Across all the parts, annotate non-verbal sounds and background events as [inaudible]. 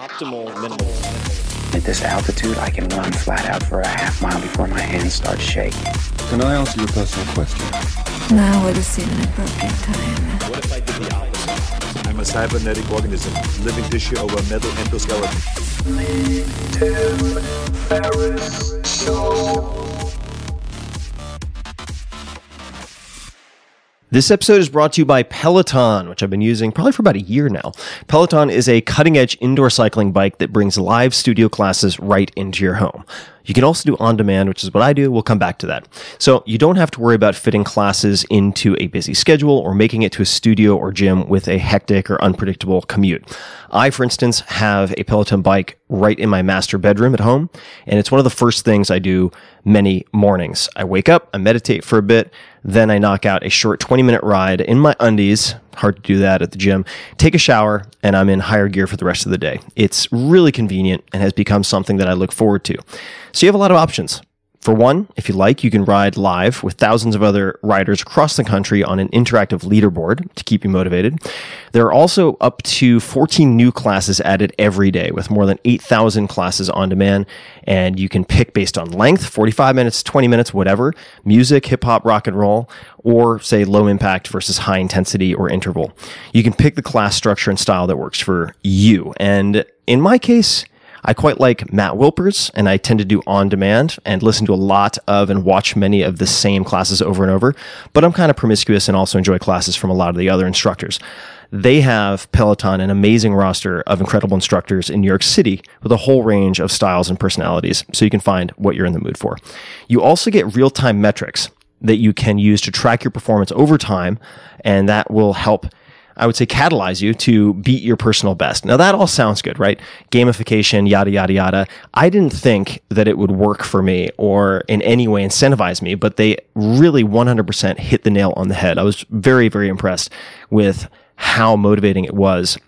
Optimal minimal. At this altitude, I can run flat out for a half mile before my hands start shaking. Can I ask you a personal question? Now would seem an appropriate time. What if I did the opposite? I'm a cybernetic organism, living tissue over a metal endoskeleton. This episode is brought to you by Peloton, which I've been using probably for about a year now. Peloton is a cutting edge indoor cycling bike that brings live studio classes right into your home. You can also do on demand, which is what I do. We'll come back to that. So you don't have to worry about fitting classes into a busy schedule or making it to a studio or gym with a hectic or unpredictable commute. I, for instance, have a Peloton bike right in my master bedroom at home, and it's one of the first things I do many mornings. I wake up, I meditate for a bit, then I knock out a short 20 minute ride in my undies. Hard to do that at the gym. Take a shower, and I'm in higher gear for the rest of the day. It's really convenient and has become something that I look forward to. So you have a lot of options. For one, if you like, you can ride live with thousands of other riders across the country on an interactive leaderboard to keep you motivated. There are also up to 14 new classes added every day with more than 8,000 classes on demand. And you can pick based on length 45 minutes, 20 minutes, whatever music, hip hop, rock and roll, or say low impact versus high intensity or interval. You can pick the class structure and style that works for you. And in my case, I quite like Matt Wilpers, and I tend to do on demand and listen to a lot of and watch many of the same classes over and over. But I'm kind of promiscuous and also enjoy classes from a lot of the other instructors. They have Peloton, an amazing roster of incredible instructors in New York City with a whole range of styles and personalities, so you can find what you're in the mood for. You also get real time metrics that you can use to track your performance over time, and that will help I would say catalyze you to beat your personal best. Now that all sounds good, right? Gamification, yada, yada, yada. I didn't think that it would work for me or in any way incentivize me, but they really 100% hit the nail on the head. I was very, very impressed with how motivating it was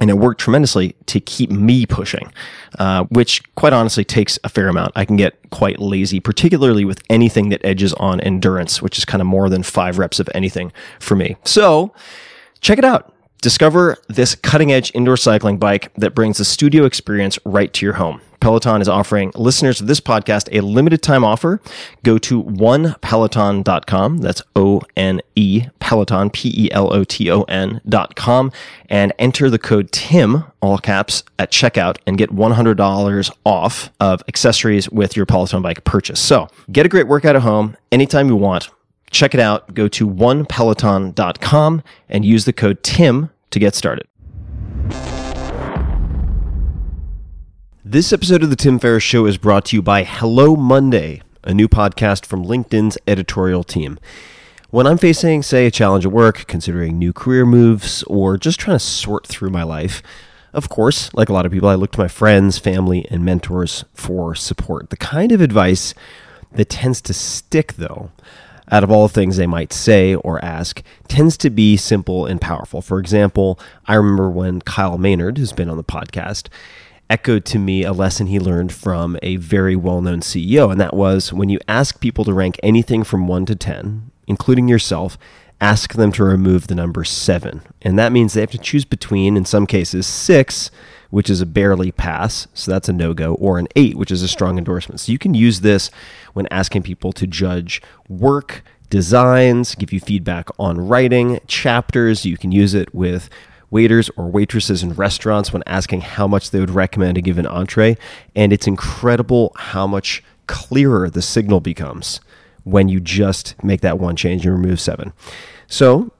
and it worked tremendously to keep me pushing, uh, which quite honestly takes a fair amount. I can get quite lazy, particularly with anything that edges on endurance, which is kind of more than five reps of anything for me. So check it out. Discover this cutting edge indoor cycling bike that brings the studio experience right to your home. Peloton is offering listeners of this podcast a limited time offer. Go to onepeloton.com. That's O N E Peloton, P E L O T O N.com, and enter the code TIM, all caps, at checkout and get $100 off of accessories with your Peloton bike purchase. So get a great workout at home anytime you want. Check it out. Go to onepeloton.com and use the code TIM to get started. This episode of The Tim Ferriss Show is brought to you by Hello Monday, a new podcast from LinkedIn's editorial team. When I'm facing, say, a challenge at work, considering new career moves, or just trying to sort through my life, of course, like a lot of people, I look to my friends, family, and mentors for support. The kind of advice that tends to stick, though, out of all the things they might say or ask, tends to be simple and powerful. For example, I remember when Kyle Maynard, who's been on the podcast, echoed to me a lesson he learned from a very well known CEO. And that was when you ask people to rank anything from one to 10, including yourself, ask them to remove the number seven. And that means they have to choose between, in some cases, six, which is a barely pass, so that's a no go, or an eight, which is a strong endorsement. So you can use this when asking people to judge work, designs, give you feedback on writing, chapters. You can use it with waiters or waitresses in restaurants when asking how much they would recommend a given entree. And it's incredible how much clearer the signal becomes when you just make that one change and remove seven. So,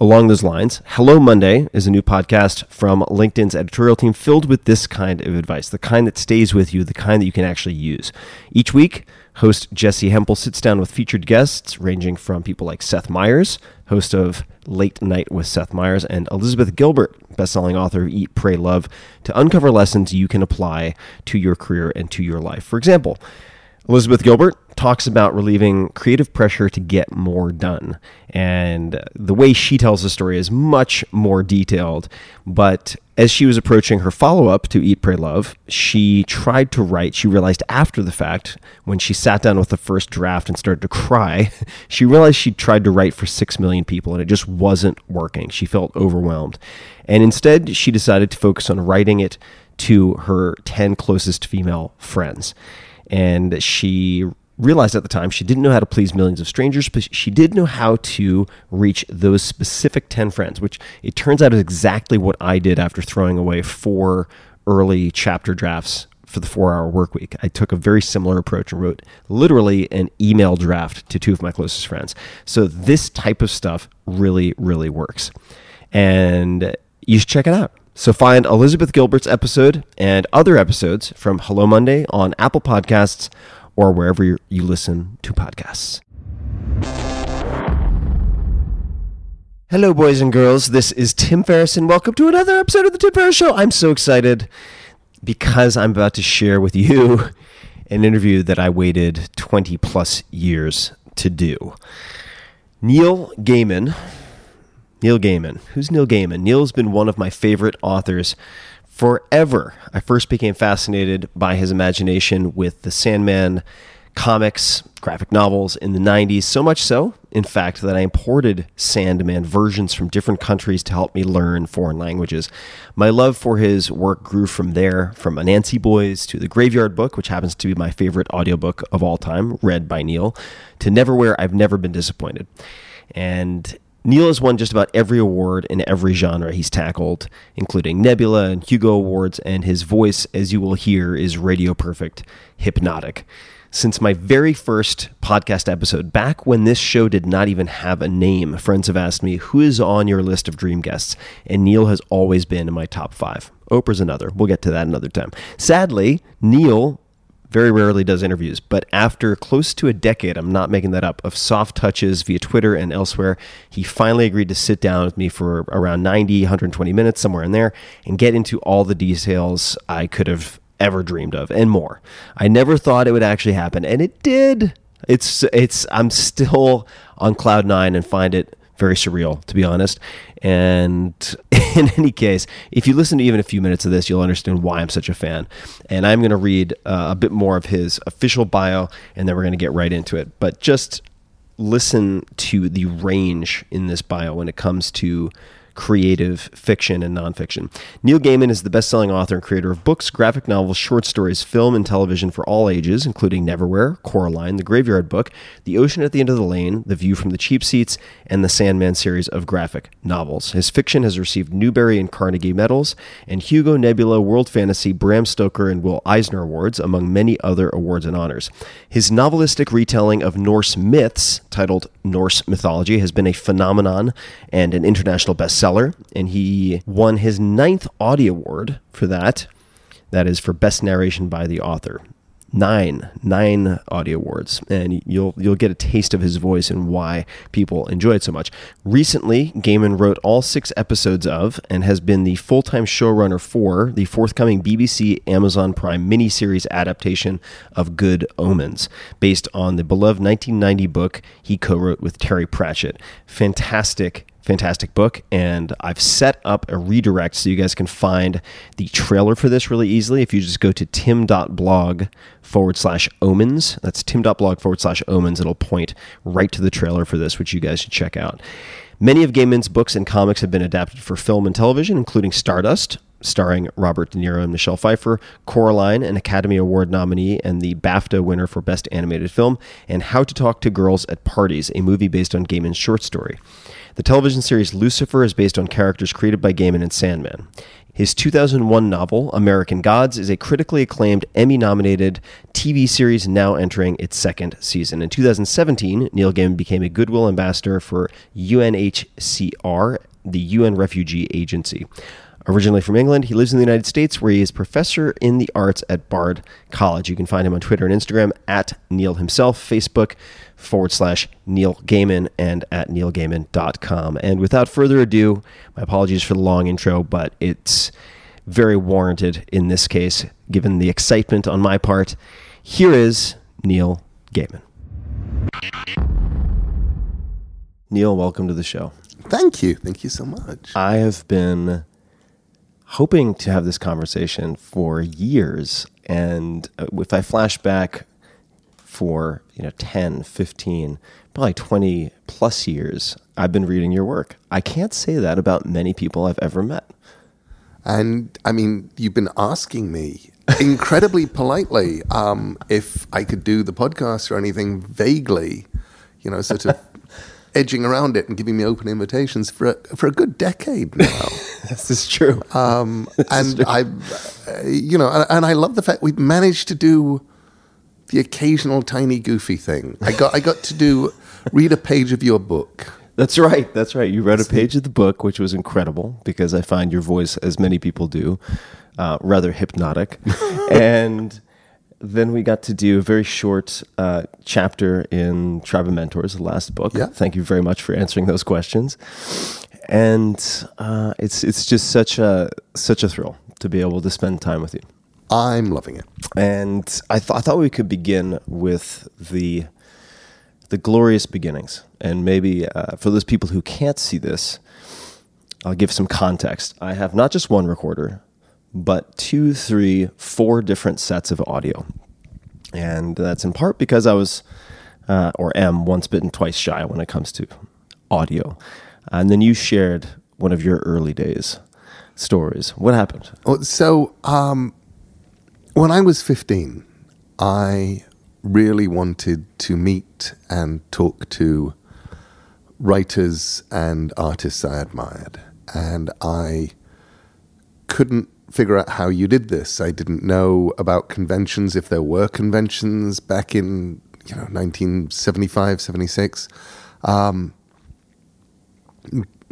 along those lines, Hello Monday is a new podcast from LinkedIn's editorial team filled with this kind of advice, the kind that stays with you, the kind that you can actually use. Each week, host Jessi Hempel sits down with featured guests ranging from people like Seth Meyers, host of Late Night with Seth Meyers, and Elizabeth Gilbert, bestselling author of Eat, Pray, Love, to uncover lessons you can apply to your career and to your life. For example, Elizabeth Gilbert talks about relieving creative pressure to get more done. And the way she tells the story is much more detailed. But as she was approaching her follow up to Eat, Pray, Love, she tried to write. She realized after the fact, when she sat down with the first draft and started to cry, [laughs] she realized she tried to write for six million people and it just wasn't working. She felt overwhelmed. And instead, she decided to focus on writing it to her 10 closest female friends. And she realized at the time she didn't know how to please millions of strangers, but she did know how to reach those specific 10 friends, which it turns out is exactly what I did after throwing away four early chapter drafts for the four hour work week. I took a very similar approach and wrote literally an email draft to two of my closest friends. So this type of stuff really, really works. And you should check it out. So find Elizabeth Gilbert's episode and other episodes from Hello Monday on Apple Podcasts or wherever you listen to podcasts. Hello, boys and girls. This is Tim Ferriss, and welcome to another episode of the Tim Ferriss Show. I'm so excited because I'm about to share with you an interview that I waited 20 plus years to do. Neil Gaiman. Neil Gaiman. Who's Neil Gaiman? Neil's been one of my favorite authors forever. I first became fascinated by his imagination with the Sandman comics, graphic novels in the 90s, so much so, in fact, that I imported Sandman versions from different countries to help me learn foreign languages. My love for his work grew from there, from Anansi Boys to The Graveyard Book, which happens to be my favorite audiobook of all time, read by Neil, to Neverwhere I've Never Been Disappointed. And Neil has won just about every award in every genre he's tackled, including Nebula and Hugo Awards, and his voice, as you will hear, is radio perfect, hypnotic. Since my very first podcast episode, back when this show did not even have a name, friends have asked me, Who is on your list of dream guests? And Neil has always been in my top five. Oprah's another. We'll get to that another time. Sadly, Neil very rarely does interviews, but after close to a decade, I'm not making that up, of soft touches via Twitter and elsewhere, he finally agreed to sit down with me for around 90, 120 minutes, somewhere in there, and get into all the details I could have ever dreamed of and more. I never thought it would actually happen, and it did. It's it's I'm still on cloud nine and find it very surreal, to be honest. And [laughs] in any case, if you listen to even a few minutes of this, you'll understand why I'm such a fan. And I'm going to read uh, a bit more of his official bio, and then we're going to get right into it. But just listen to the range in this bio when it comes to creative fiction and nonfiction. Neil Gaiman is the best selling author and creator of books, graphic novels, short stories, film, and television for all ages, including Neverwhere, Coraline, The Graveyard Book, The Ocean at the End of the Lane, The View from the Cheap Seats, and the Sandman series of graphic novels. His fiction has received Newbery and Carnegie medals, and Hugo, Nebula, World Fantasy, Bram Stoker, and Will Eisner Awards, among many other awards and honors. His novelistic retelling of Norse myths, titled Norse Mythology, has been a phenomenon and an international bestseller, and he won his ninth Audie Award for that. That is for Best Narration by the Author. Nine, nine Audie Awards, and you'll you'll get a taste of his voice and why people enjoy it so much. Recently, Gaiman wrote all six episodes of and has been the full time showrunner for the forthcoming BBC Amazon Prime miniseries adaptation of Good Omens, based on the beloved 1990 book he co wrote with Terry Pratchett. Fantastic fantastic book and i've set up a redirect so you guys can find the trailer for this really easily if you just go to tim.blog forward slash omens that's tim.blog forward slash omens it'll point right to the trailer for this which you guys should check out many of gaiman's books and comics have been adapted for film and television including stardust starring Robert De Niro and Michelle Pfeiffer, Coraline, an Academy Award nominee and the BAFTA winner for Best Animated Film, and How to Talk to Girls at Parties, a movie based on Gaiman's short story. The television series Lucifer is based on characters created by Gaiman and Sandman. His 2001 novel, American Gods, is a critically acclaimed Emmy nominated TV series now entering its second season. In 2017, Neil Gaiman became a Goodwill ambassador for UNHCR, the UN Refugee Agency. Originally from England, he lives in the United States where he is professor in the arts at Bard College. You can find him on Twitter and Instagram at Neil himself, Facebook forward slash Neil Gaiman, and at neilgaiman.com. And without further ado, my apologies for the long intro, but it's very warranted in this case, given the excitement on my part. Here is Neil Gaiman. Neil, welcome to the show. Thank you. Thank you so much. I have been hoping to have this conversation for years. And uh, if I flash back for, you know, 10, 15, probably 20 plus years, I've been reading your work. I can't say that about many people I've ever met. And I mean, you've been asking me incredibly [laughs] politely um, if I could do the podcast or anything vaguely, you know, sort of edging around it and giving me open invitations for a, for a good decade now. [laughs] This is true. Um, [laughs] and I, uh, you know, and, and I love the fact we've managed to do the occasional tiny goofy thing. I got I got to do [laughs] read a page of your book. That's right. That's right. You read a page of the book, which was incredible because I find your voice, as many people do, uh, rather hypnotic. and then we got to do a very short uh, chapter in Tribe of Mentors, the last book. Yeah. Thank you very much for answering those questions. And uh, it's it's just such a such a thrill to be able to spend time with you. I'm loving it. And I, th- I thought we could begin with the the glorious beginnings. And maybe uh, for those people who can't see this, I'll give some context. I have not just one recorder, but two, three, four different sets of audio. And that's in part because I was, uh, or am, once bitten, twice shy when it comes to audio. And then you shared one of your early days stories. What happened? Oh, So, um, when I was 15, I really wanted to meet and talk to writers and artists I admired. And I couldn't figure out how you did this. I didn't know about conventions, if there were conventions back in, you know, 1975, 76. Um,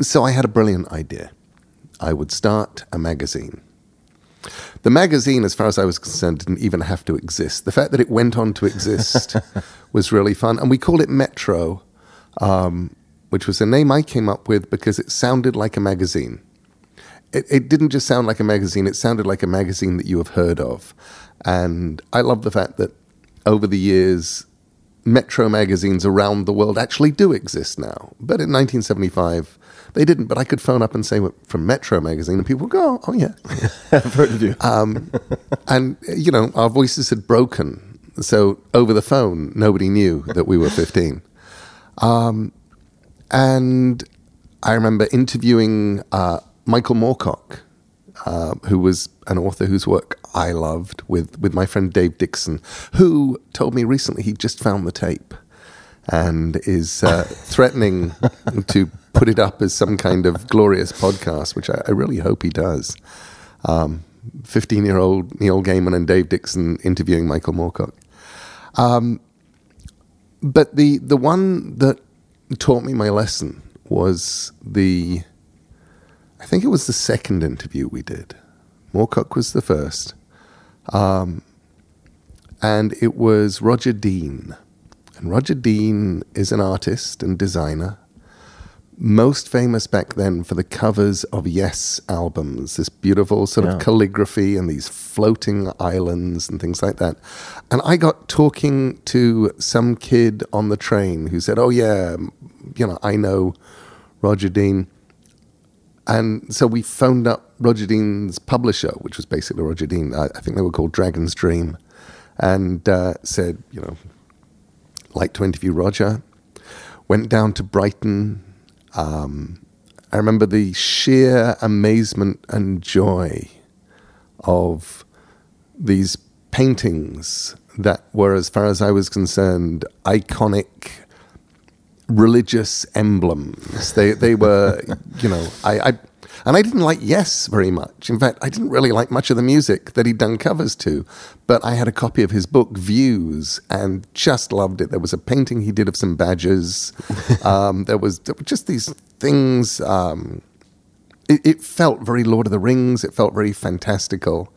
so I had a brilliant idea. I would start a magazine. The magazine, as far as I was concerned, didn't even have to exist. The fact that it went on to exist [laughs] was really fun. And we called it Metro, um, which was a name I came up with because it sounded like a magazine. It, it didn't just sound like a magazine, it sounded like a magazine that you have heard of. And I love the fact that over the years, Metro magazines around the world actually do exist now. But in 1975, they didn't. But I could phone up and say "We're from Metro magazine, and people would go, "Oh yeah." [laughs] I've heard of you. Um, and you know, our voices had broken, so over the phone, nobody knew that we were 15. Um, and I remember interviewing uh, Michael Moorcock, uh, who was an author whose work I loved, with with my friend Dave Dixon, who told me recently he just found the tape and is uh, [laughs] threatening to put it up as some kind of glorious podcast, which I, I really hope he does. Um, 15 year old Neil Gaiman and Dave Dixon interviewing Michael Moorcock. Um, but the, the one that taught me my lesson was the, I think it was the second interview we did. Moorcock was the first. Um, and it was Roger Dean. And Roger Dean is an artist and designer, most famous back then for the covers of Yes albums, this beautiful sort Yeah. of calligraphy and these floating islands and things like that. And I got talking to some kid on the train who said, Oh, yeah, you know, I know Roger Dean. And so we phoned up Roger Dean's publisher, which was basically Roger Dean. I, I think they were called Dragon's Dream, and uh, said, you know, like to interview Roger. Went down to Brighton. Um, I remember the sheer amazement and joy of these paintings that were, as far as I was concerned, iconic religious emblems. They they were, [laughs] you know, I, I and I didn't like Yes very much. In fact, I didn't really like much of the music that he'd done covers to. But I had a copy of his book Views and just loved it. There was a painting he did of some badgers. [laughs] um, there was there were just these things. Um, it, it felt very Lord of the Rings. It felt very fantastical.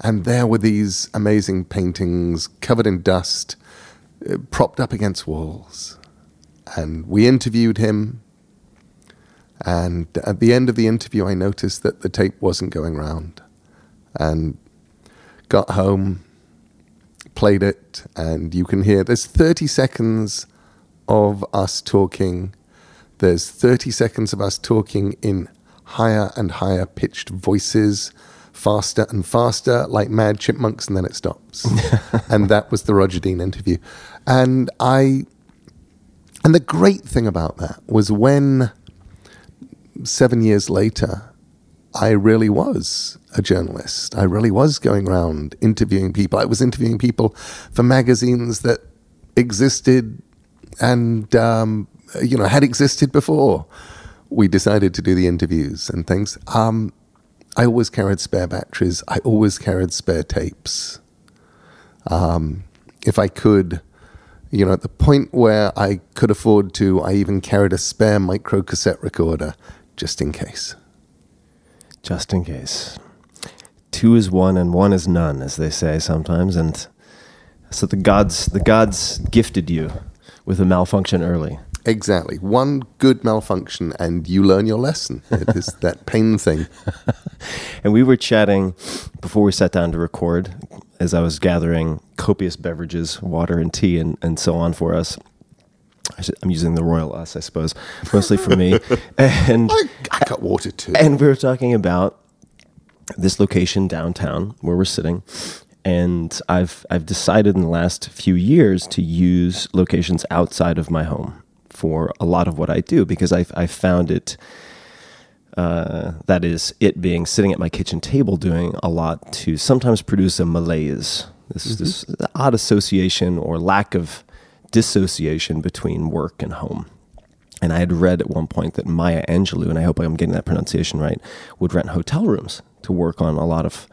And there were these amazing paintings covered in dust, uh, propped up against walls and we interviewed him. And at the end of the interview, I noticed that the tape wasn't going round. And got home, played it, and you can hear there's 30 seconds of us talking. There's 30 seconds of us talking in higher and higher pitched voices, faster and faster, like mad chipmunks, and then it stops. [laughs] and that was the Roger Dean interview. And I and the great thing about that was when seven years later, I really was a journalist. I really was going around interviewing people. I was interviewing people for magazines that existed and um, you know had existed before we decided to do the interviews and things. Um, I always carried spare batteries. I always carried spare tapes. Um, if I could, you know, at the point where I could afford to, I even carried a spare micro cassette recorder just in case. Just in case. Two is one and one is none, as they say sometimes, and so the gods the gods gifted you with a malfunction early. Exactly. One good malfunction and you learn your lesson. [laughs] It is that pain thing. [laughs] And we were chatting before we sat down to record as I was gathering copious beverages, water and tea and, and so on for us. I'm using the royal us, I suppose, mostly for me. [laughs] And I, I got water too. and we were talking about this location downtown where we're sitting. And I've I've decided in the last few years to use locations outside of my home for a lot of what I do because I I found it uh, that is it being sitting at my kitchen table doing a lot to sometimes produce a malaise. This is this odd association or lack of dissociation between work and home. And I had read at one point that Maya Angelou, and I hope I'm getting that pronunciation right, would rent hotel rooms to work on a lot of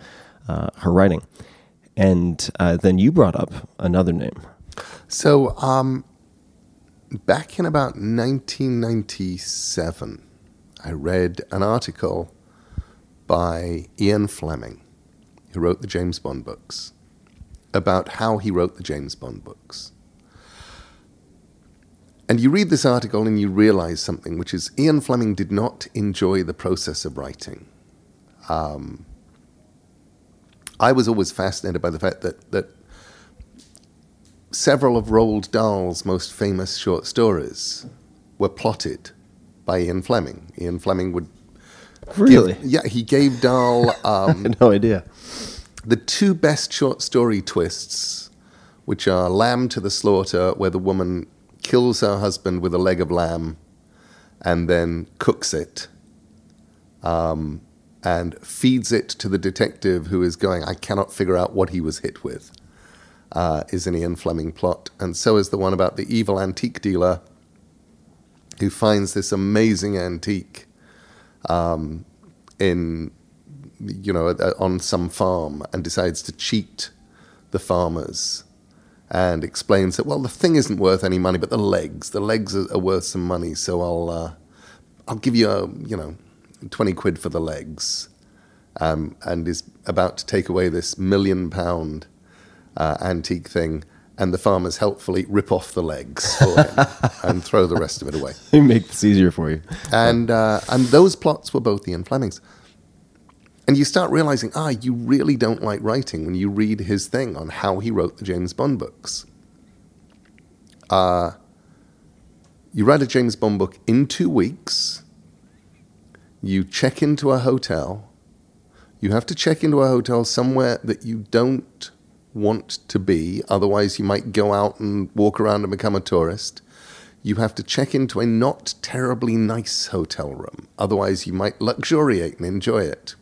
uh, her writing. And uh, then you brought up another name. So, um, back in about 1997, I read an article by Ian Fleming, who wrote the James Bond books, about how he wrote the James Bond books. And you read this article and you realize something, which is Ian Fleming did not enjoy the process of writing. Um, I was always fascinated by the fact that, that several of Roald Dahl's most famous short stories were plotted by Ian Fleming. Ian Fleming would Really? give- yeah, he gave Dahl [laughs] um, no idea. the two best short story twists, which are Lamb to the Slaughter, where the woman kills her husband with a leg of lamb and then cooks it um, and feeds it to the detective who is going, I cannot figure out what he was hit with, uh, is an Ian Fleming plot. And so is the one about the evil antique dealer who finds this amazing antique um, in you know, on some farm and decides to cheat the farmers and explains that well, the thing isn't worth any money, but the legs, the legs are, are worth some money. So I'll, uh, I'll give you a, you know, twenty quid for the legs, um, and is about to take away this million pound uh, antique thing. And the farmers helpfully rip off the legs [laughs] and throw the rest of it away. Make this easier for you. And uh, and those plots were both Ian Fleming's. And you start realizing, ah, you really don't like writing when you read his thing on how he wrote the James Bond books. Uh, you write a James Bond book in two weeks. You check into a hotel. You have to check into a hotel somewhere that you don't want to be, otherwise, you might go out and walk around and become a tourist. You have to check into a not terribly nice hotel room, otherwise, you might luxuriate and enjoy it.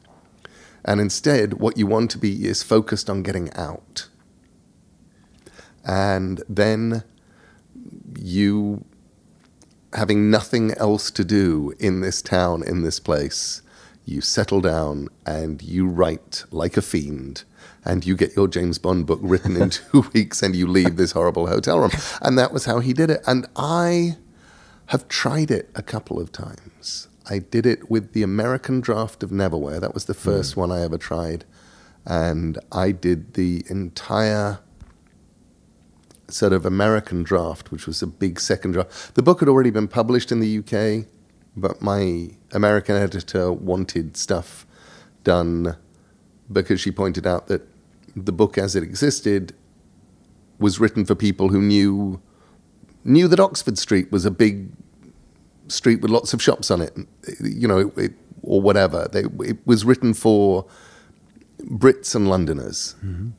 And instead, what you want to be is focused on getting out. And then you, having nothing else to do in this town, in this place, you settle down and you write like a fiend. And you get your James Bond book written in [laughs] two weeks and you leave this horrible hotel room. And that was how he did it. And I have tried it a couple of times. I did it with the American draft of Neverwhere. That was the first mm. one I ever tried. And I did the entire sort of American draft, which was a big second draft. The book had already been published in the UK, but my American editor wanted stuff done because she pointed out that the book as it existed was written for people who knew knew that Oxford Street was a big street with lots of shops on it, you know, it, it, or whatever. They, it was written for Brits and Londoners,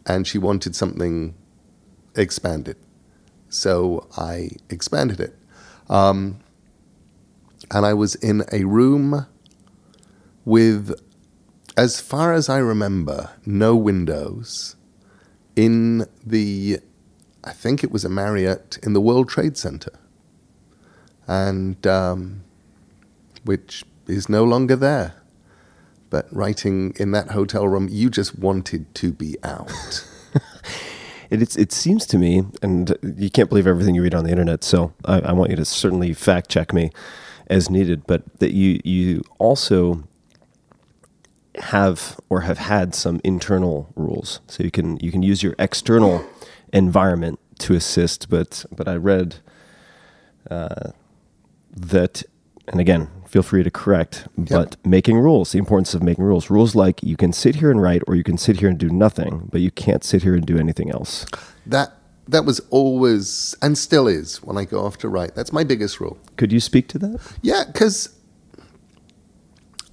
and she wanted something expanded. So I expanded it. Um, and I was in a room with as far as I remember, no windows in the, I think it was a Marriott in the World Trade Center, and um, which is no longer there. But writing in that hotel room, you just wanted to be out. [laughs] It, it seems to me, and you can't believe everything you read on the internet, so I, I want you to certainly fact check me as needed, but that you, you also have or have had some internal rules. So you can you can use your external environment to assist, but but I read uh, that, and again, feel free to correct, but making rules, the importance of making rules. Rules like you can sit here and write, or you can sit here and do nothing, but you can't sit here and do anything else. that that was always and still is when I go off to write. That's my biggest rule. Could you speak to that? Yeah, because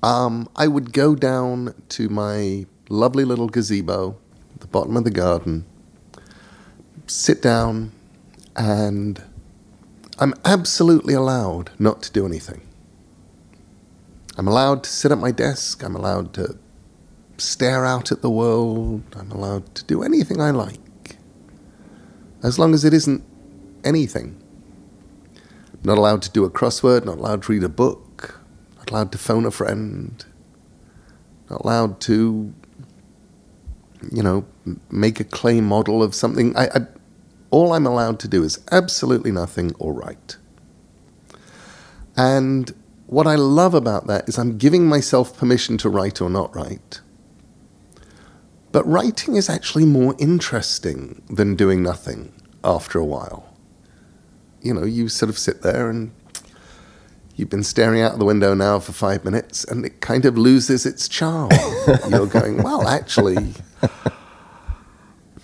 um, I would go down to my lovely little gazebo at the bottom of the garden, sit down, and I'm absolutely allowed not to do anything. I'm allowed to sit at my desk. I'm allowed to stare out at the world. I'm allowed to do anything I like. As long as it isn't anything. I'm Not allowed to do a crossword, not allowed to read a book, allowed to phone a friend, not allowed to, you know, make a clay model of something. I, I, all I'm allowed to do is absolutely nothing or write. And what I love about that is I'm giving myself permission to write or not write. But writing is actually more interesting than doing nothing after a while. You know, you sort of sit there and you've been staring out the window now for five minutes and it kind of loses its charm. [laughs] You're going, well, actually,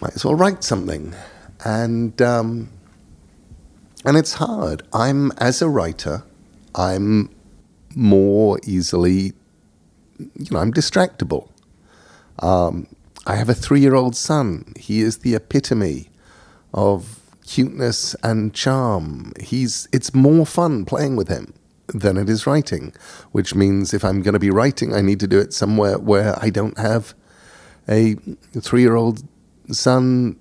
might as well write something. And, um, and it's hard. I'm, as a writer, I'm more easily, you know, I'm distractible. Um, I have a three year old son. He is the epitome of cuteness and charm. He's, it's more fun playing with him than it is writing, which means if I'm going to be writing, I need to do it somewhere where I don't have a three year old son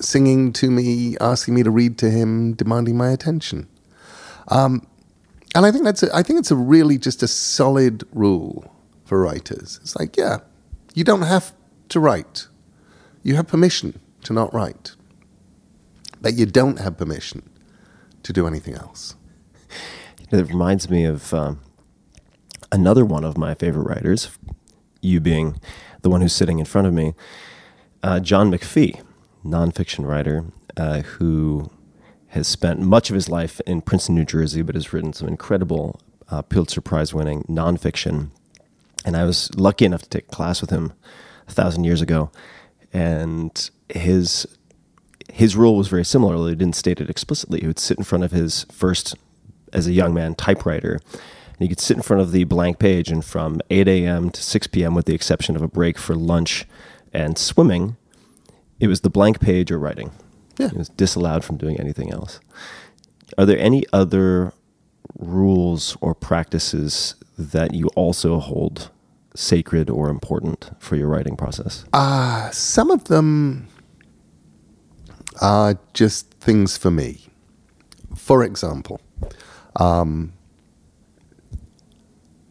singing to me, asking me to read to him, demanding my attention. Um, and I think that's a, I think it's a really just a solid rule for writers. It's like, yeah, you don't have to write. You have permission to not write. But you don't have permission to do anything else. It reminds me of um, another one of my favorite writers, you being the one who's sitting in front of me, uh, John McPhee, nonfiction writer uh, who has spent much of his life in Princeton, New Jersey, but has written some incredible uh, Pulitzer Prize winning nonfiction. And I was lucky enough to take a class with him a thousand years ago. And his his rule was very similar, although he didn't state it explicitly. He would sit in front of his first, as a young man, typewriter. And he could sit in front of the blank page, and from 8 a.m. to 6 p.m., with the exception of a break for lunch and swimming, it was the blank page or writing. Yeah. It was disallowed from doing anything else. Are there any other rules or practices that you also hold sacred or important for your writing process? Uh, some of them are just things for me. For example, um,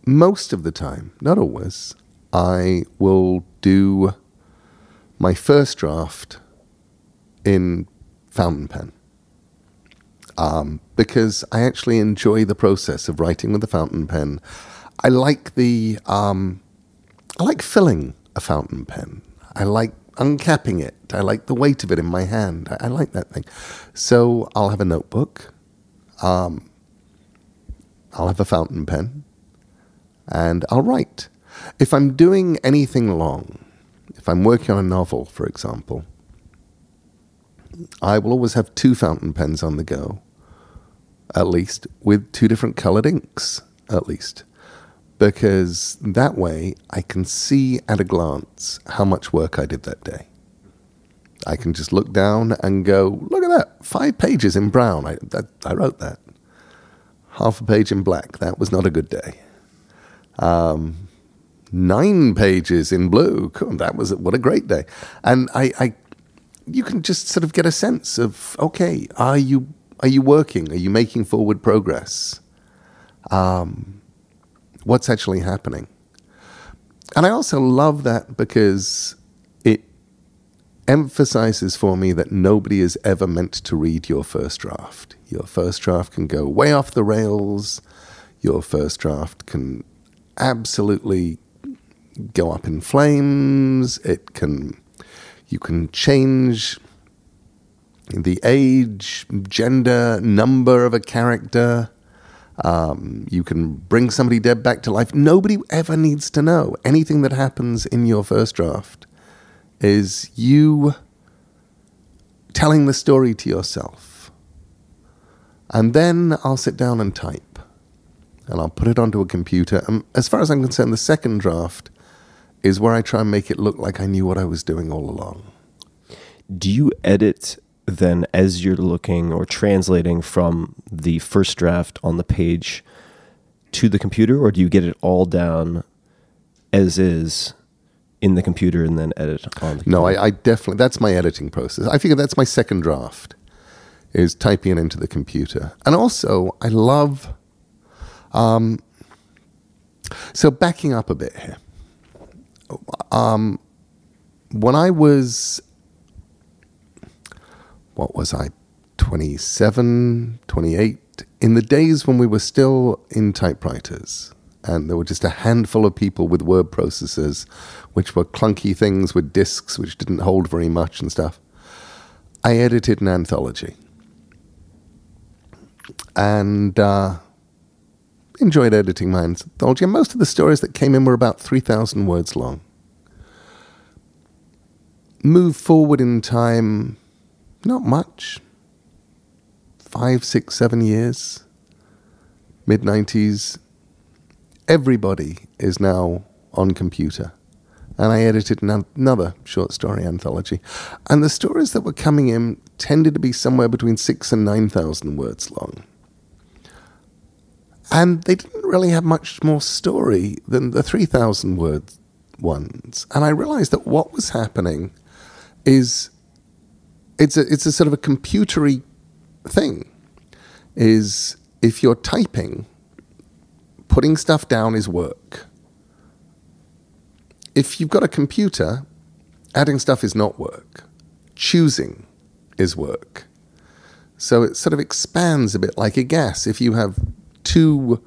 most of the time, not always, I will do my first draft in fountain pen um, because I actually enjoy the process of writing with the fountain pen. I like the um, I like filling a fountain pen. I like uncapping it. I like the weight of it in my hand. I, I like that thing. So I'll have a notebook. Um, I'll have a fountain pen, and I'll write. If I'm doing anything long, if I'm working on a novel, for example, I will always have two fountain pens on the go, at least, with two different colored inks, at least. Because that way I can see at a glance how much work I did that day. I can just look down and go, look at that, five pages in brown. I, that, I wrote that. Half a page in black. That was not a good day. Um, nine pages in blue. That was what a great day. And I, I, you can just sort of get a sense of okay, are you are you working? Are you making forward progress? Um, what's actually happening? And I also love that because emphasizes for me that nobody is ever meant to read your first draft. Your first draft can go way off the rails. Your first draft can absolutely go up in flames. It can you can change the age, gender, number of a character. Um, you can bring somebody dead back to life. Nobody ever needs to know. Anything that happens in your first draft is you telling the story to yourself. And then I'll sit down and type. And I'll put it onto a computer. And as far as I'm concerned, the second draft is where I try and make it look like I knew what I was doing all along. Do you edit then as you're looking or translating from the first draft on the page to the computer, or do you get it all down as is in the computer and then edit on the No. I, I definitely, that's my editing process. I figure that's my second draft, is typing it into the computer. And also, I love, um, so backing up a bit here. Um, when I was, what was I, 27, 28, in the days when we were still in typewriters, and there were just a handful of people with word processors, which were clunky things with discs which didn't hold very much and stuff. I edited an anthology and uh, enjoyed editing my anthology. And most of the stories that came in were about 3,000 words long. Move forward in time, not much. Five, six, seven years, mid 90s. Everybody is now on computer. And I edited another short story anthology. And the stories that were coming in tended to be somewhere between six and 9,000 words long. And they didn't really have much more story than the 3,000 word ones. And I realized that what was happening is it's a, it's a sort of a computery thing. Is if you're typing, putting stuff down is work. If you've got a computer, adding stuff is not work. Choosing is work. So it sort of expands a bit like a gas. If you have two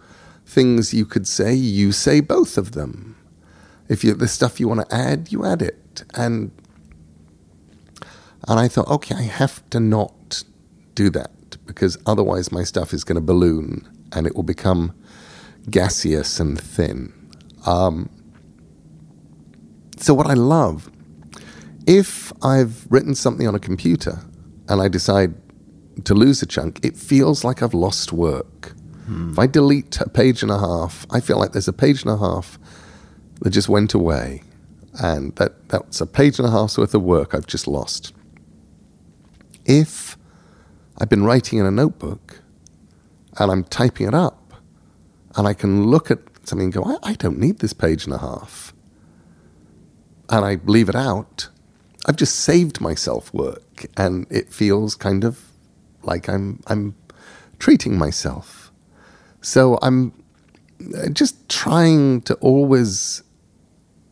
things you could say, you say both of them. If you the stuff you want to add, you add it. And and I thought, okay, I have to not do that because otherwise my stuff is going to balloon and it will become gaseous and thin. Um, so what I love, if I've written something on a computer and I decide to lose a chunk, it feels like I've lost work. If I delete a page and a half, I feel like there's a page and a half that just went away. And that, that's a page and a half's worth of work I've just lost. If I've been writing in a notebook and I'm typing it up and I can look at something and go, I, I don't need this page and a half, and I leave it out, I've just saved myself work and it feels kind of like I'm, I'm treating myself. So I'm uh, just trying to always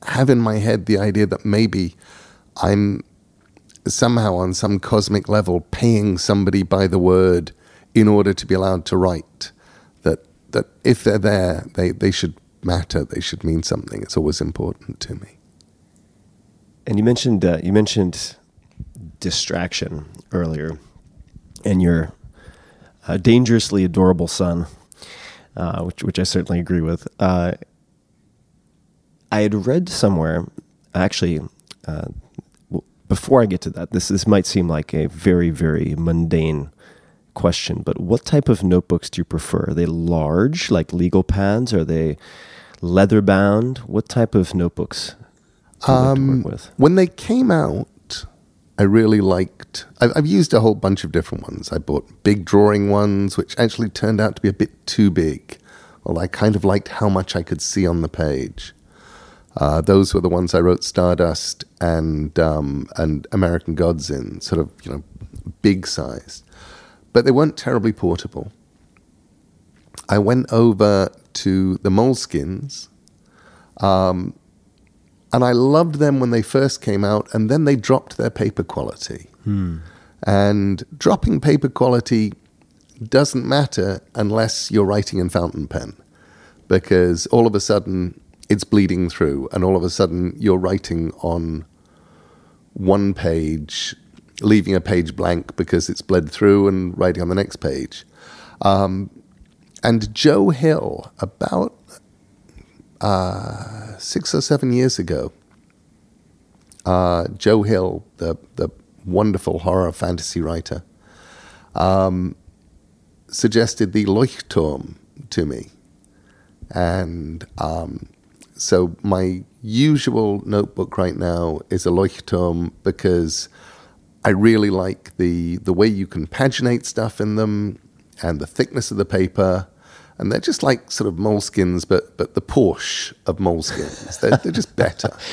have in my head the idea that maybe I'm somehow on some cosmic level paying somebody by the word in order to be allowed to write. That if they're there, they, they should matter. They should mean something. It's always important to me. And you mentioned uh, you mentioned distraction earlier, and your uh, dangerously adorable son, uh, which which I certainly agree with. Uh, I had read somewhere, actually, uh, before I get to that, this this might seem like a very very mundane question, but what type of notebooks do you prefer? Are they large, like legal pads? Are they leather bound? What type of notebooks do you like to work with? When they came out, I really liked. I've, I've used a whole bunch of different ones. I bought big drawing ones, which actually turned out to be a bit too big. Although I kind of liked how much I could see on the page. Uh, those were the ones I wrote Stardust and um, and American Gods in, sort of you know big size, but they weren't terribly portable. I went over to the Moleskins, um, and I loved them when they first came out, and then they dropped their paper quality. And dropping paper quality doesn't matter unless you're writing in fountain pen, because all of a sudden it's bleeding through, and all of a sudden you're writing on one page, leaving a page blank because it's bled through, and writing on the next page. Um, and Joe Hill, about uh, six or seven years ago, uh, Joe Hill, the the wonderful horror fantasy writer, um, suggested the Leuchtturm to me, and um, so my usual notebook right now is a Leuchtturm because I really like the the way you can paginate stuff in them and the thickness of the paper. And they're just like sort of moleskins, but but the Porsche of moleskins. They're, they're just better. [laughs]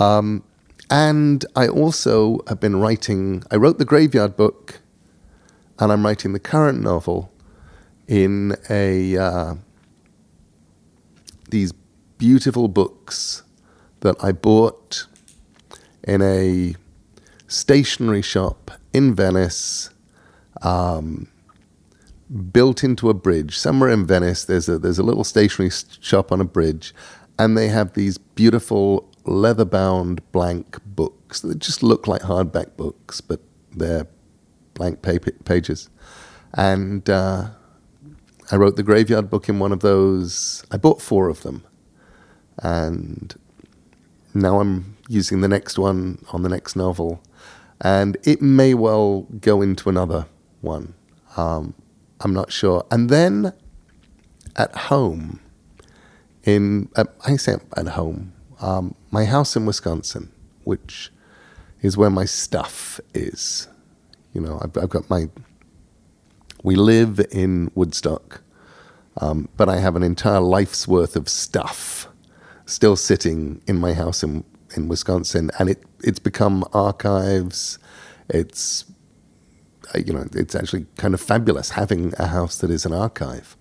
Um, and I also have been writing. I wrote the Graveyard book, and I'm writing the current novel in a uh, these beautiful books that I bought in a stationery shop in Venice, um, built into a bridge somewhere in Venice. There's a there's a little stationery shop on a bridge, and they have these beautiful leather-bound blank books that just look like hardback books, but they're blank pages. And uh, I wrote the Graveyard book in one of those. I bought four of them, and now I'm using the next one on the next novel, and it may well go into another one. Um, I'm not sure. And then at home, in uh, I say at home, um, my house in Wisconsin, which is where my stuff is. You know, I've, I've got my. We live in Woodstock, um, but I have an entire life's worth of stuff still sitting in my house in in Wisconsin, and it it's become archives. It's uh, you know it's actually kind of fabulous having a house that is an archive.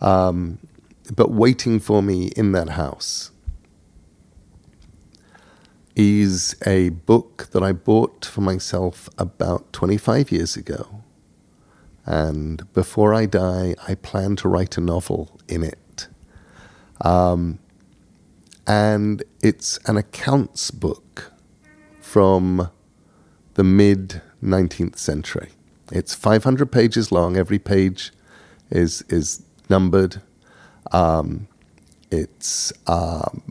Um, but waiting for me in that house is a book that I bought for myself about 25 years ago. And before I die, I plan to write a novel in it. Um, and it's an accounts book from the mid 19th century. It's 500 pages long. Every page is is numbered. Um, it's um,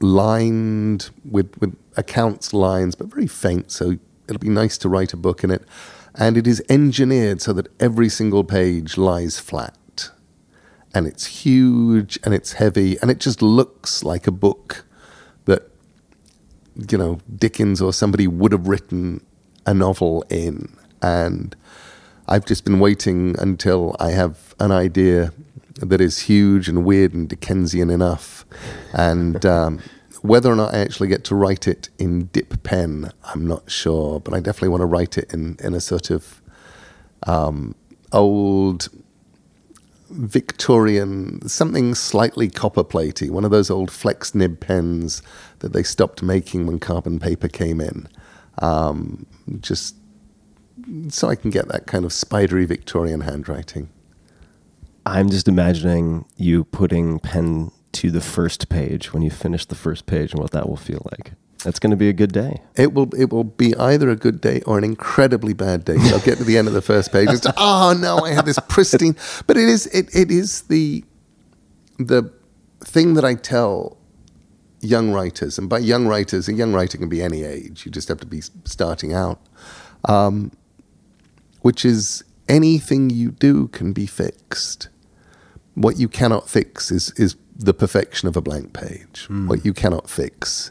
lined with with accounts lines, but very faint. So it'll be nice to write a book in it. And it is engineered so that every single page lies flat, and it's huge and it's heavy, and it just looks like a book that you know Dickens or somebody would have written a novel in. And I've just been waiting until I have an idea that is huge and weird and Dickensian enough. And um, whether or not I actually get to write it in dip pen, I'm not sure. But I definitely want to write it in, in a sort of um, old Victorian, something slightly copper platey, one of those old flex nib pens that they stopped making when carbon paper came in. Um, just so I can get that kind of spidery Victorian handwriting. I'm just imagining you putting pen to the first page when you finish the first page and what that will feel like. That's going to be a good day. It will it will be either a good day or an incredibly bad day. So I'll get to the end of the first page. It's oh [laughs] no, I have this pristine. But it is it, it is the the thing that I tell young writers, and by young writers, a young writer can be any age. You just have to be starting out. Um, which is anything you do can be fixed. What you cannot fix is is the perfection of a blank page. What you cannot fix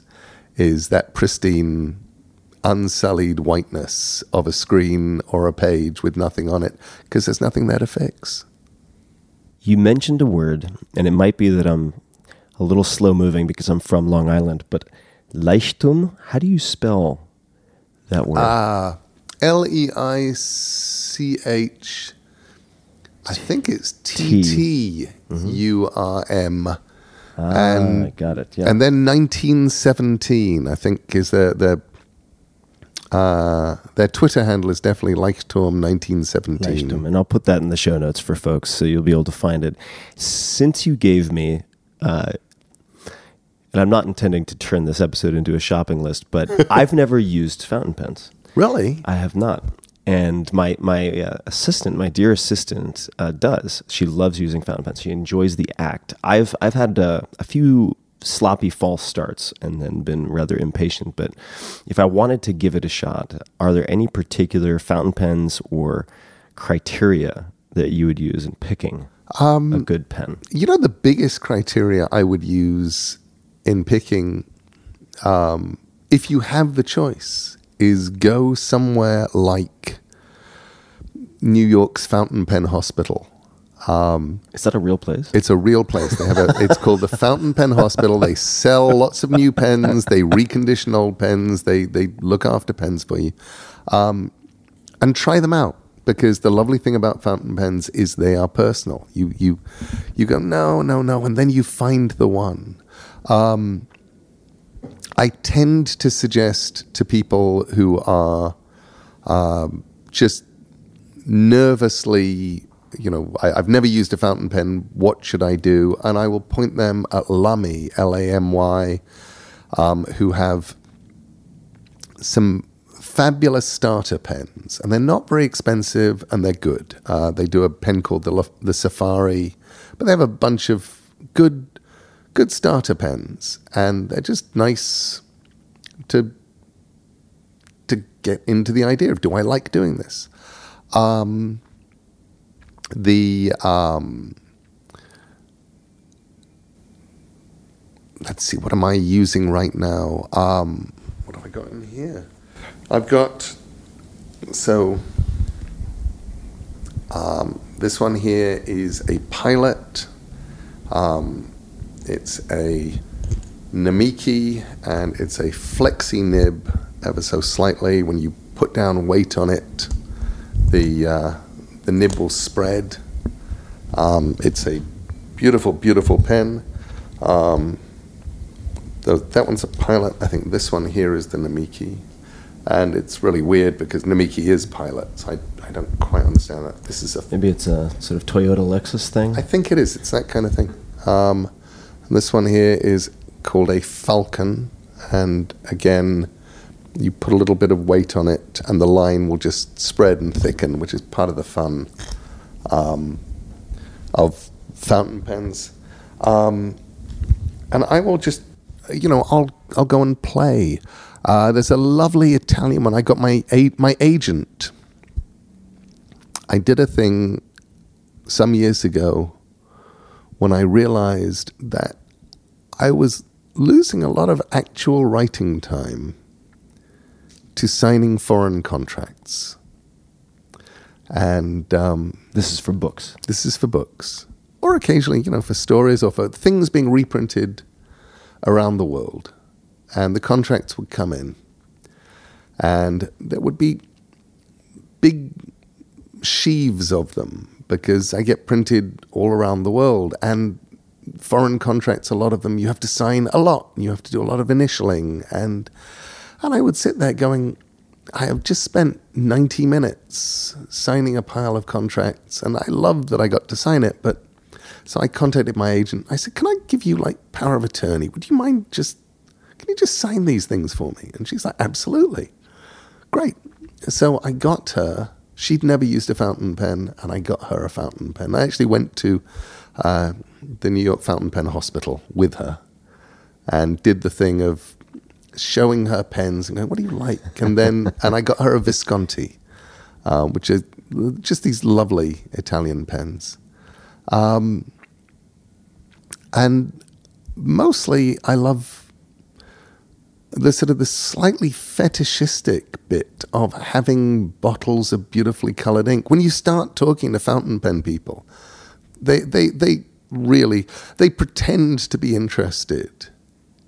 is that pristine, unsullied whiteness of a screen or a page with nothing on it, because there's nothing there to fix. You mentioned a word, and it might be that I'm a little slow moving because I'm from Long Island. But Leuchtturm, how do you spell that word? Ah, L E I C H. I think it's T T U R M. ah, and- got it. Yeah. And then 1917, I think, is their their uh, their Twitter handle is definitely Leuchtturm 1917. Leuchtturm, and I'll put that in the show notes for folks so you'll be able to find it. Since you gave me, uh, and I'm not intending to turn this episode into a shopping list, but [laughs] I've never used fountain pens. Really? I have not. And my my uh, assistant, my dear assistant, uh, does. She loves using fountain pens. She enjoys the act. I've I've had uh, a few sloppy false starts and then been rather impatient. But if I wanted to give it a shot, are there any particular fountain pens or criteria that you would use in picking a good pen? You know, the biggest criteria I would use in picking, um, if you have the choice, is go somewhere like New York's Fountain Pen Hospital. Is that a real place? It's a real place. They have a. It's [laughs] called the Fountain Pen Hospital. They sell lots of new pens. They recondition old pens. They they look after pens for you, um, and try them out because the lovely thing about fountain pens is they are personal. You you you go no no no, and then you find the one. Um, I tend to suggest to people who are um, just nervously, you know, I, I've never used a fountain pen. What should I do? And I will point them at Lamy, L A M Y, um, who have some fabulous starter pens, and they're not very expensive, and they're good. Uh, they do a pen called the the Safari, but they have a bunch of good good starter pens, and they're just nice to to get into the idea of do I like doing this. Um, the um, let's see, what am I using right now? Um, what have I got in here? I've got so um, this one here is a pilot. Um, it's a Namiki and it's a flexi nib ever so slightly. When you put down weight on it, the uh, the nib will spread. Um, it's a beautiful, beautiful pen. Um, tho- that one's a pilot. I think this one here is the Namiki. And it's really weird because Namiki is pilot, so I, I don't quite understand that. This is a Maybe it's a sort of Toyota Lexus thing. I think it is. It's that kind of thing. Um, and this one here is called a Falcon, and again, you put a little bit of weight on it, and the line will just spread and thicken, which is part of the fun um, of fountain pens. Um, and I will just, you know, I'll I'll go and play. Uh, there's a lovely Italian one. I got my a- my agent. I did a thing some years ago when I realized that I was losing a lot of actual writing time to signing foreign contracts. And um, This is for books. this is for books, or occasionally, you know, for stories or for things being reprinted around the world. And the contracts would come in, and there would be big sheaves of them because I get printed all around the world. And foreign contracts, a lot of them, you have to sign a lot. You have to do a lot of initialing. And, and I would sit there going, I have just spent 90 minutes signing a pile of contracts, and I love that I got to sign it. But so I contacted my agent. I said, Can I give you like power of attorney? Would you mind just, can you just sign these things for me? And she's like, Absolutely. Great. So I got her, she'd never used a fountain pen, and I got her a fountain pen. I actually went to uh, the New York Fountain Pen Hospital with her and did the thing of showing her pens and going, "What do you like?" And then, [laughs] and I got her a Visconti, uh, which is just these lovely Italian pens. Um, and mostly, I love the sort of the slightly fetishistic bit of having bottles of beautifully colored ink. When you start talking to fountain pen people, they they they really they pretend to be interested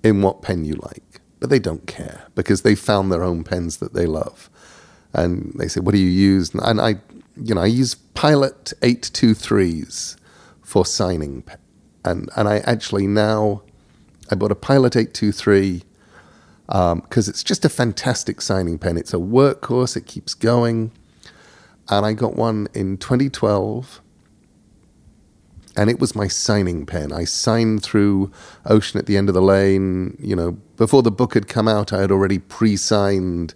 in what pen you like, but they don't care because they found their own pens that they love. And they say, "What do you use?" And I, you know, I use Pilot eight two threes for signing, and and I actually now I bought a Pilot eight two three um, because it's just a fantastic signing pen. It's a workhorse; it keeps going. And I got one in 2012 and it was my signing pen. I signed through Ocean at the End of the Lane. You know, before the book had come out, I had already pre-signed.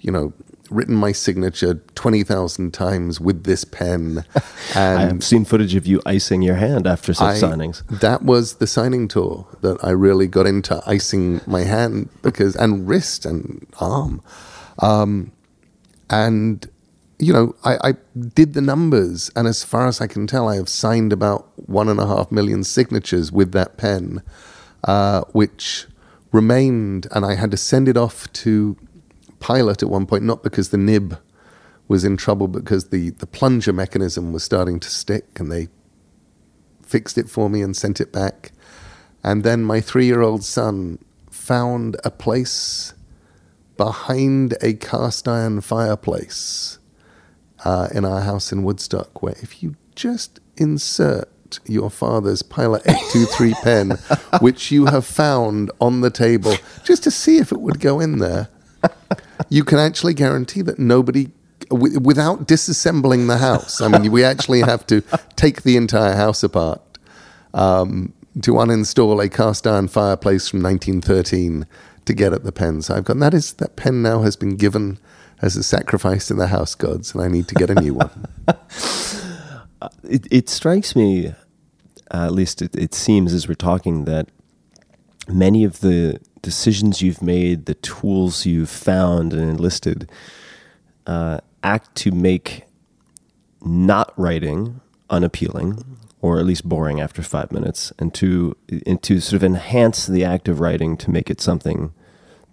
You know, written my signature twenty thousand times with this pen, [laughs] and I've seen footage of you icing your hand after such I- signings. That was the signing tour that I really got into icing my hand because and wrist and arm, um, and you know I, I did the numbers, and as far as I can tell, I have signed about one and a half million signatures with that pen, uh, which remained, and I had to send it off to Pilot at one point, not because the nib was in trouble, because the the plunger mechanism was starting to stick, and they fixed it for me and sent it back. And then my three year old son found a place behind a cast iron fireplace uh, in our house in Woodstock where if you just insert your father's Pilot 823 [laughs] pen, which you have found on the table, just to see if it would go in there, you can actually guarantee that nobody wi- without disassembling the house. I mean, we actually have to take the entire house apart um, to uninstall a cast iron fireplace from 1913 to get at the pen. So I've got that is that pen now has been given as a sacrifice to the house gods, and I need to get a new one. [laughs] It, it strikes me, at least it, it seems as we're talking, that many of the decisions you've made, the tools you've found and enlisted, uh, act to make not writing unappealing or at least boring after five minutes and to and to sort of enhance the act of writing to make it something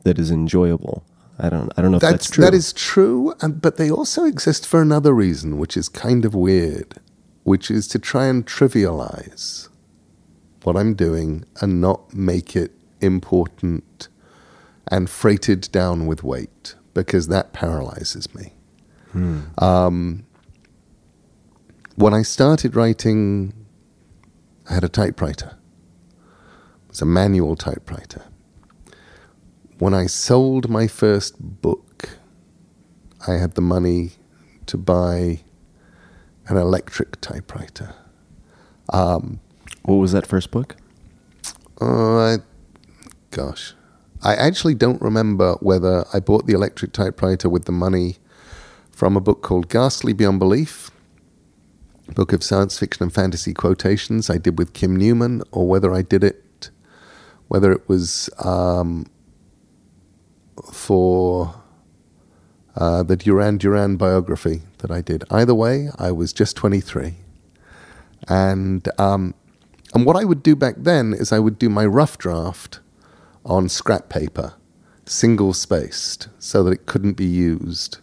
that is enjoyable i don't i don't know if that's, true That is true, and, but they also exist for another reason, which is kind of weird, which is to try and trivialize what I'm doing and not make it important and freighted down with weight because that paralyzes me. Um, when I started writing, I had a typewriter. It was a manual typewriter when I sold my first book, I had the money to buy an electric typewriter. what was that first book I, gosh. I actually don't remember whether I bought the electric typewriter with the money from a book called Ghastly Beyond Belief, book of science fiction and fantasy quotations I did with Kim Newman, or whether I did it, whether it was um, for uh, the Duran Duran biography that I did. Either way, I was just 23. And um, and what I would do back then is I would do my rough draft on scrap paper, single spaced, so that it couldn't be used,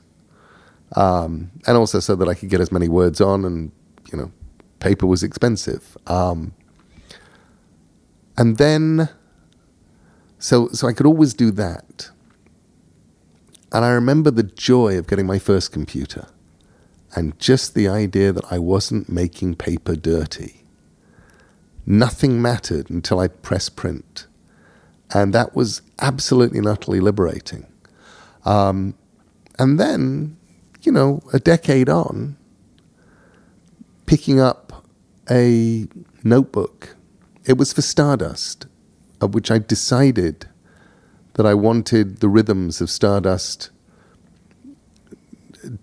um, and also so that I could get as many words on. And you know, paper was expensive. Um, and then, so so I could always do that. And I remember the joy of getting my first computer, and just the idea that I wasn't making paper dirty nothing mattered until I pressed print. And that was absolutely and utterly liberating. Um, and then, you know, a decade on, picking up a notebook. It was for Stardust, of which I decided that I wanted the rhythms of Stardust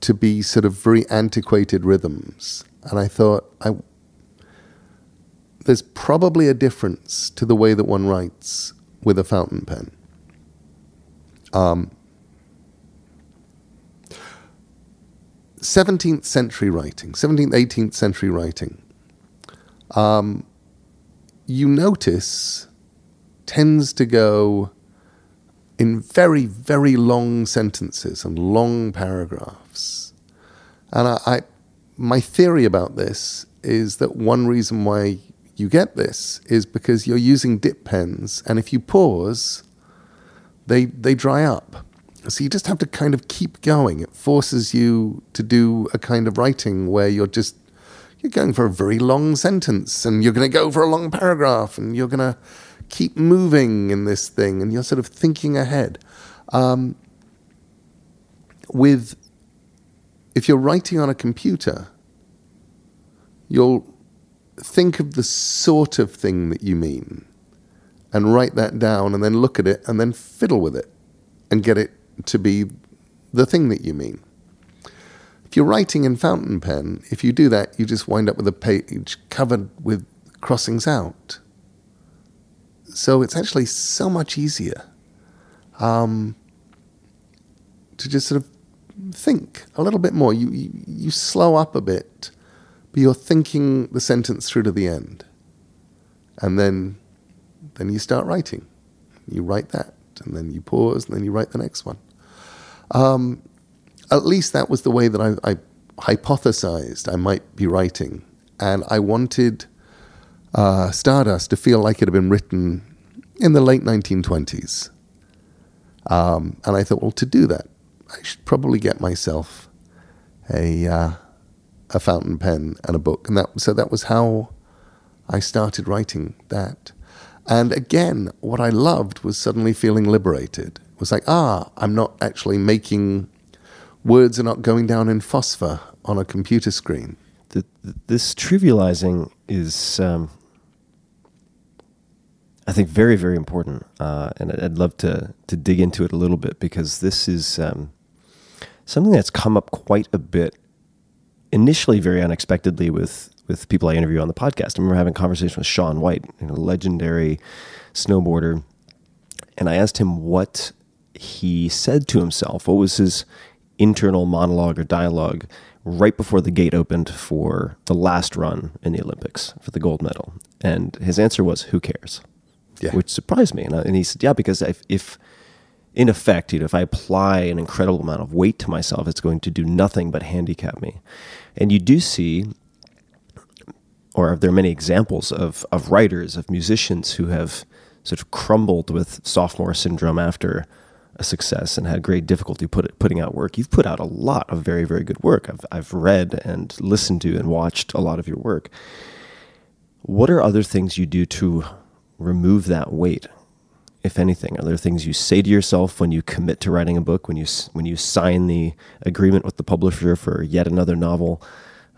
to be sort of very antiquated rhythms. And I thought, I, there's probably a difference to the way that one writes with a fountain pen. Um, 17th century writing, 17th, 18th century writing, um, you notice tends to go in very, very long sentences and long paragraphs. And I, I, my theory about this is that one reason why you get this is because you're using dip pens, and if you pause, they they dry up. So you just have to kind of keep going. It forces you to do a kind of writing where you're just you're going for a very long sentence and you're going to go for a long paragraph and you're going to keep moving in this thing and you're sort of thinking ahead. Um, with if you're writing on a computer, you'll think of the sort of thing that you mean and write that down and then look at it and then fiddle with it and get it to be the thing that you mean. If you're writing in fountain pen, if you do that, you just wind up with a page covered with crossings out. So it's actually so much easier um, to just sort of think a little bit more. You, you, you slow up a bit, but you're thinking the sentence through to the end. And then, then you start writing. You write that, and then you pause, and then you write the next one. Um, at least that was the way that I, I hypothesized I might be writing. And I wanted uh, Stardust to feel like it had been written in the late 1920s. Um, and I thought, well, to do that, I should probably get myself a uh, a fountain pen and a book, and that so that was how I started writing that. And again, what I loved was suddenly feeling liberated. It was like, ah, I'm not actually making words are not going down in phosphor on a computer screen. The, this trivializing is, um, I think, very, very important, uh, and I'd love to to dig into it a little bit because this is um, something that's come up quite a bit. Initially, very unexpectedly, with with people I interview on the podcast. I remember having a conversation with Shaun White, a legendary snowboarder, and I asked him what he said to himself. What was his internal monologue or dialogue right before the gate opened for the last run in the Olympics for the gold medal? And his answer was, "Who cares?" Yeah. Which surprised me. And, I, and he said, "Yeah, because if, if in effect, you know, if I apply an incredible amount of weight to myself, it's going to do nothing but handicap me." And you do see or there are many examples of, of writers, of musicians who have sort of crumbled with sophomore syndrome after a success and had great difficulty put, putting out work. You've put out a lot of very, very good work. I've, I've read and listened to and watched a lot of your work. What are other things you do to remove that weight, if anything? Are there things you say to yourself when you commit to writing a book, when you, when you sign the agreement with the publisher for yet another novel?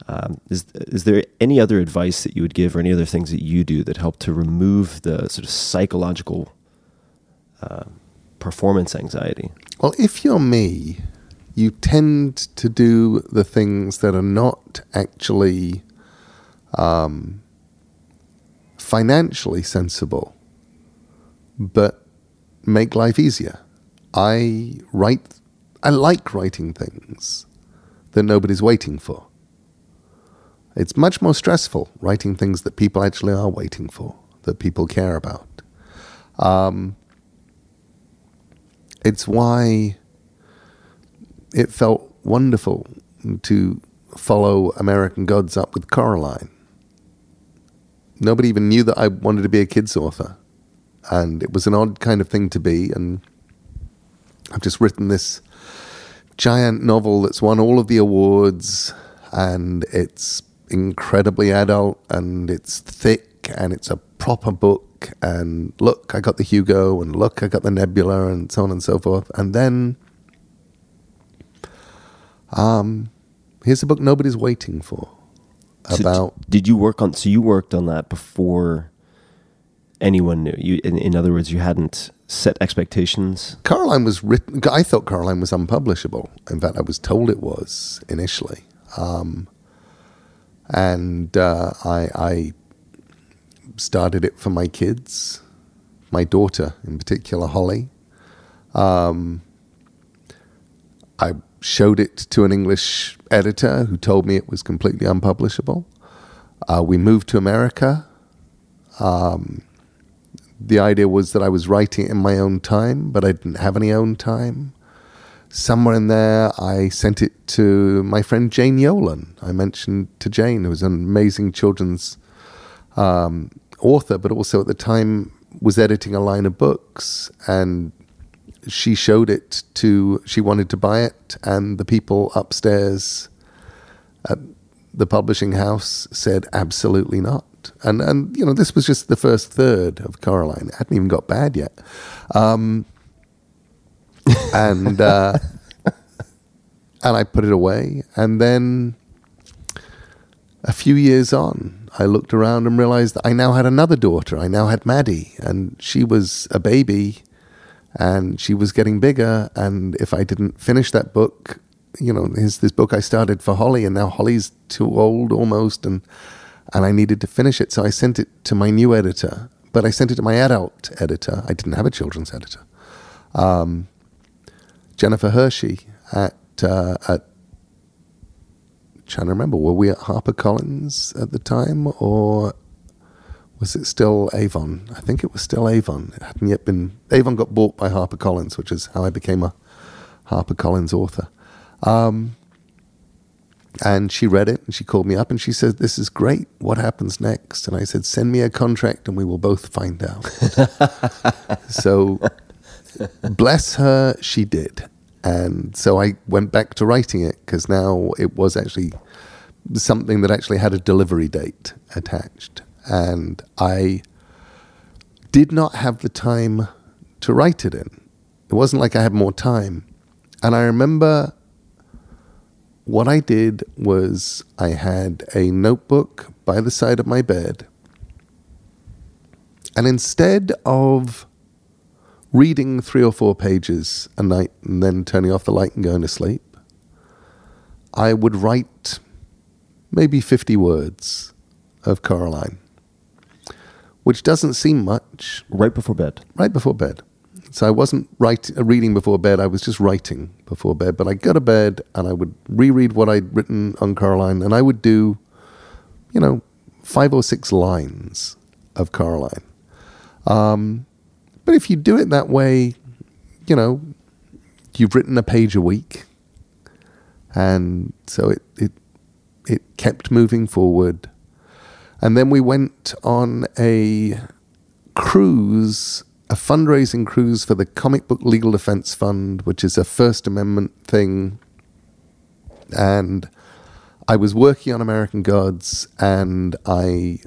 Um, is is there any other advice that you would give, or any other things that you do that help to remove the sort of psychological uh, performance anxiety? Well, if you're me, you tend to do the things that are not actually um, financially sensible, but make life easier. I write. I like writing things that nobody's waiting for. It's much more stressful writing things that people actually are waiting for, that people care about. Um, it's why it felt wonderful to follow American Gods up with Coraline. Nobody even knew that I wanted to be a kids author. And it was an odd kind of thing to be. And I've just written this giant novel that's won all of the awards. And it's incredibly adult and it's thick and it's a proper book and look I got the Hugo and look I got the Nebula and so on and so forth and then um here's a book nobody's waiting for about d- did you work on? So you worked on that before anyone knew. You, in, in other words, you hadn't set expectations. Coraline was written I thought Coraline was unpublishable in fact I was told it was initially um and uh, I, I started it for my kids, my daughter in particular, Holly. Um, I showed it to an English editor who told me it was completely unpublishable. Uh, we moved to America. Um, the idea was that I was writing it in my own time, but I didn't have any own time somewhere in there, I sent it to my friend Jane Yolen. I mentioned to Jane, who was an amazing children's um, author, but also at the time was editing a line of books. And she showed it to, she wanted to buy it, and the people upstairs at the publishing house said absolutely not. And and you know this was just the first third of Coraline. It hadn't even got bad yet. Um, and uh, [laughs] and I put it away. And then a few years on, I looked around and realized that I now had another daughter. I now had Maddie, and she was a baby, and she was getting bigger. And if I didn't finish that book, you know, here's this book I started for Holly, and now Holly's too old almost, and and I needed to finish it. So I sent it to my new editor, but I sent it to my adult editor. I didn't have a children's editor. Um, Jennifer Hershey at uh, at trying to remember, were we at HarperCollins at the time, or was it still Avon? I think it was still Avon. It hadn't yet been. Avon got bought by HarperCollins, which is how I became a HarperCollins author. Um, and she read it and she called me up and she said, This is great. What happens next? And I said, Send me a contract and we will both find out. [laughs] so, bless her, she did. And so I went back to writing it because now it was actually something that actually had a delivery date attached. And I did not have the time to write it in. It wasn't like I had more time. And I remember what I did was I had a notebook by the side of my bed. And instead of reading three or four pages a night and then turning off the light and going to sleep, I would write maybe 50 words of Coraline, which doesn't seem much Right before bed. right before bed. So I wasn't write, uh, reading before bed, I was just writing before bed. But I'd go to bed and I would reread what I'd written on Coraline and I would do, you know, five or six lines of Coraline. Um, but if you do it that way, you know, you've written a page a week. And so it, it, it kept moving forward. And then we went on a cruise, a fundraising cruise for the Comic Book Legal Defense Fund, which is a First Amendment thing. And I was working on American Gods and I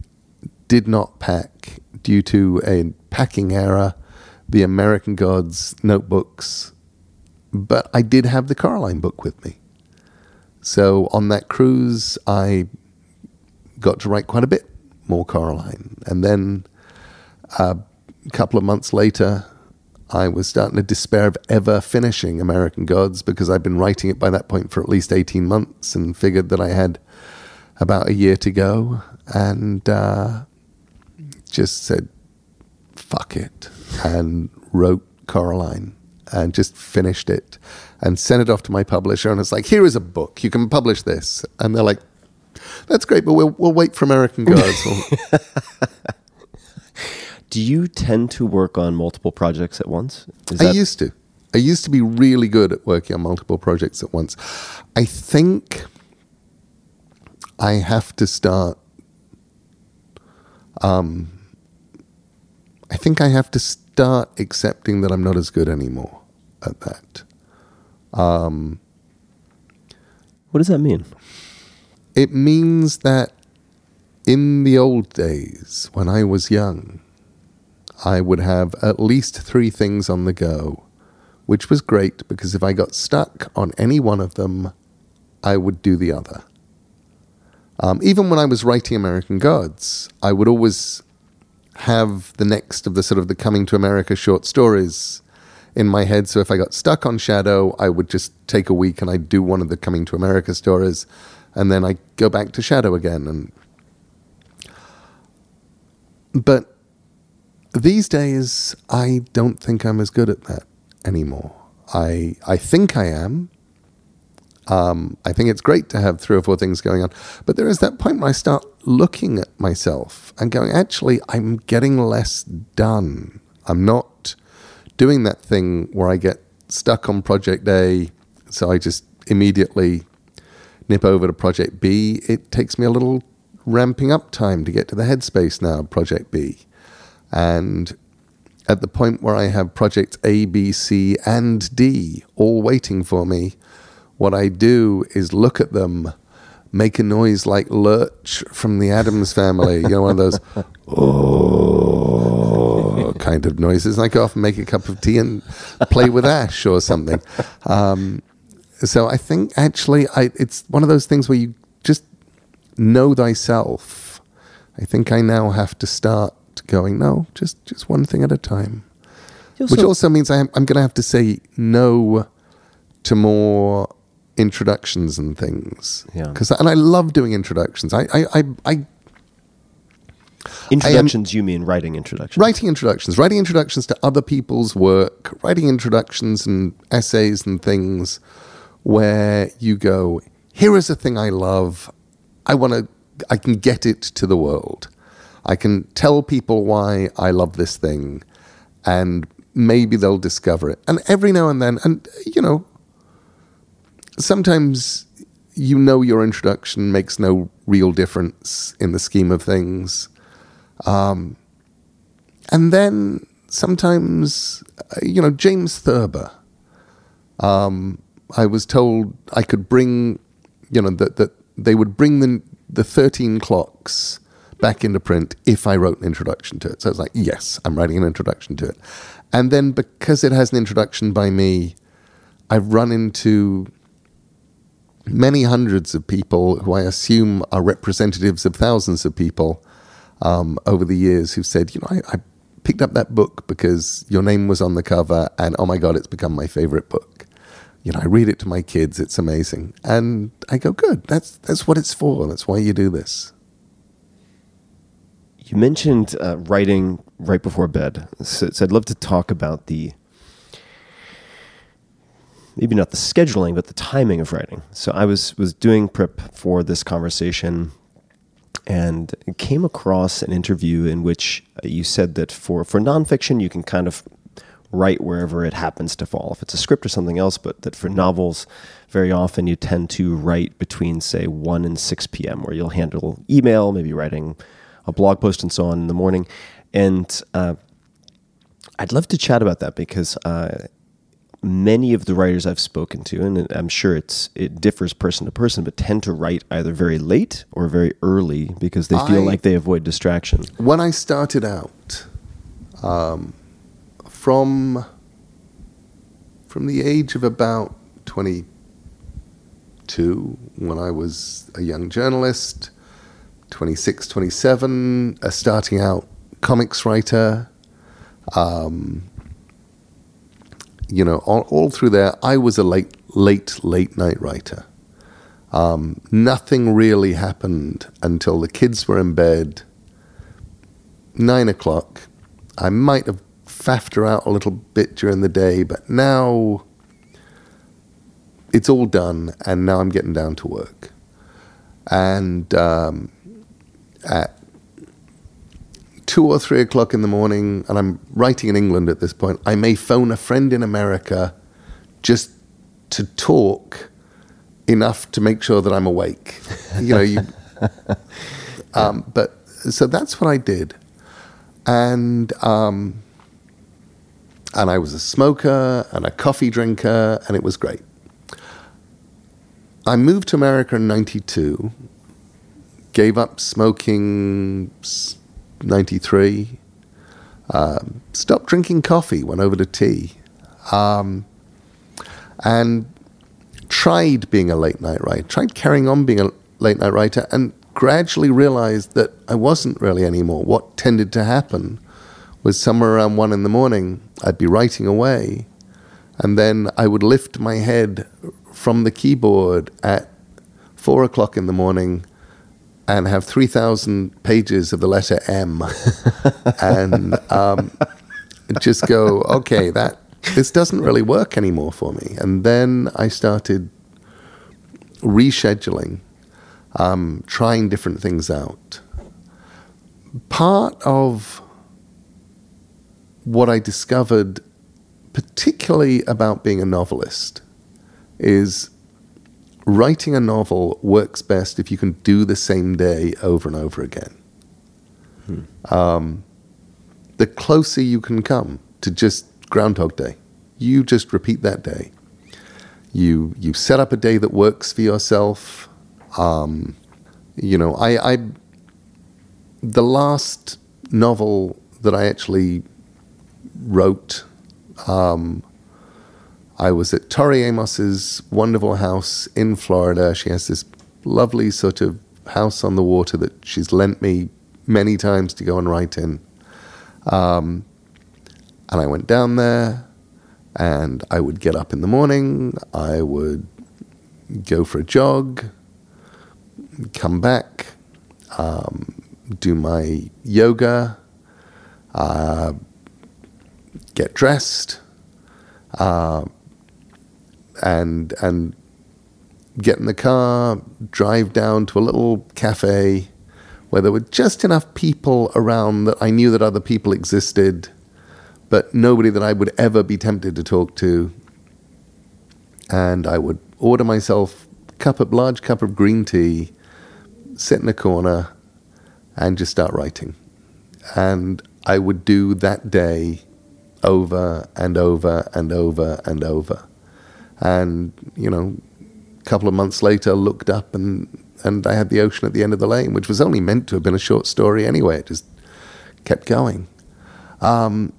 did not pack due to a packing error the American Gods notebooks, but I did have the Coraline book with me. So on that cruise, I got to write quite a bit more Coraline. And then uh, a couple of months later, I was starting to despair of ever finishing American Gods because I'd been writing it by that point for at least 18 months and figured that I had about a year to go and uh, just said, fuck it, and wrote Coraline and just finished it and sent it off to my publisher. And it's like, here is a book, you can publish this. And they're like, that's great, but we'll, we'll wait for American Gods. [laughs] Do you tend to work on multiple projects at once? Is I that- used to. I used to be really good at working on multiple projects at once. I think I have to start. Um, I think I have to start accepting that I'm not as good anymore at that. what does that mean? It means that in the old days, when I was young, I would have at least three things on the go, which was great because if I got stuck on any one of them, I would do the other. Um, even when I was writing American Gods, I would always have the next of the sort of the coming to America short stories in my head. So if I got stuck on Shadow, I would just take a week and I'd do one of the coming to America stories, and then I go back to Shadow again. And but these days, I don't think I'm as good at that anymore. I I think I am. Um, I think it's great to have three or four things going on, but there is that point where I start looking at myself and going, actually, I'm getting less done. I'm not doing that thing where I get stuck on project A, so I just immediately nip over to project B. It takes me a little ramping up time to get to the Headspace now, Project B. And at the point where I have Project A, B, C, and D all waiting for me, what I do is look at them, make a noise like Lurch from the Addams family, you know, one of those, [laughs] oh, kind of noises. And I go off and make a cup of tea and play with Ash or something. Um, so I think actually I, it's one of those things where you just know thyself. I think I now have to start going, no, just, just one thing at a time. Which also means I'm, I'm going to have to say no to more introductions and things. Yeah. Cause, and I love doing introductions. I, I, I, I Introductions, you mean writing introductions? writing introductions, writing introductions to other people's work, writing introductions and essays and things where you go, here is a thing I love. I want to, I can get it to the world. I can tell people why I love this thing and maybe they'll discover it. And every now and then, and you know, sometimes you know your introduction makes no real difference in the scheme of things. Um, and then sometimes, uh, you know, James Thurber, um, I was told I could bring, you know, that, that they would bring the, the 13 clocks back into print if I wrote an introduction to it. So it's like, yes, I'm writing an introduction to it. And then because it has an introduction by me, I've run into many hundreds of people who I assume are representatives of thousands of people um, over the years who've said, you know, I, I picked up that book because your name was on the cover, and oh my God, it's become my favorite book. You know, I read it to my kids, it's amazing. And I go, good, that's, that's what it's for. That's why you do this. You mentioned uh, writing right before bed. So, so I'd love to talk about the maybe not the scheduling, but the timing of writing. So I was was doing prep for this conversation and came across an interview in which you said that for for nonfiction you can kind of write wherever it happens to fall, if it's a script or something else, but that for novels, very often you tend to write between say one and six p.m., where you'll handle email, maybe writing a blog post and so on in the morning, and uh, I'd love to chat about that because uh, many of the writers I've spoken to, and I'm sure it's it differs person to person, but tend to write either very late or very early because they feel I- like they avoid distraction. when I started out, um, from from the age of about twenty two, when I was a young journalist, 26, 27, a starting out comics writer, um, you know, all, all through there, I was a late, late, late night writer. Um, nothing really happened until the kids were in bed nine o'clock. I might have faffed her out a little bit during the day, but now it's all done, and now I'm getting down to work. And um, at two or three o'clock in the morning, and I'm writing in England at this point, I may phone a friend in America just to talk enough to make sure that I'm awake. [laughs] You know, you. [laughs] Um, but so that's what I did, and um, and I was a smoker and a coffee drinker, and it was great. I moved to America in '92, gave up smoking '93, um, stopped drinking coffee, went over to tea, um, and tried being a late night writer, tried carrying on being a late night writer, and gradually realized that I wasn't really anymore. What tended to happen was somewhere around one in the morning, I'd be writing away, and then I would lift my head from the keyboard at four o'clock in the morning and have 3,000 pages of the letter M [laughs] and um, just go, okay, that this doesn't really work anymore for me. And then I started rescheduling, um, trying different things out. Part of what I discovered, particularly about being a novelist, is writing a novel works best if you can do the same day over and over again. Um, the closer you can come to just Groundhog Day, you just repeat that day. You you set up a day that works for yourself. Um, you know, I, I the last novel that I actually wrote, um, I was at Tori Amos's wonderful house in Florida. She has this lovely sort of house on the water that she's lent me many times to go and write in. Um, and I went down there, and I would get up in the morning. I would go for a jog, come back, um, do my yoga, uh, get dressed, uh, and and get in the car, drive down to a little cafe where there were just enough people around that I knew that other people existed, but nobody that I would ever be tempted to talk to. And I would order myself a cup of large cup of green tea, sit in a corner, and just start writing. And I would do that day over and over and over and over. And, you know, a couple of months later, looked up and, and I had the ocean at the end of the lane, which was only meant to have been a short story anyway. It just kept going. Um,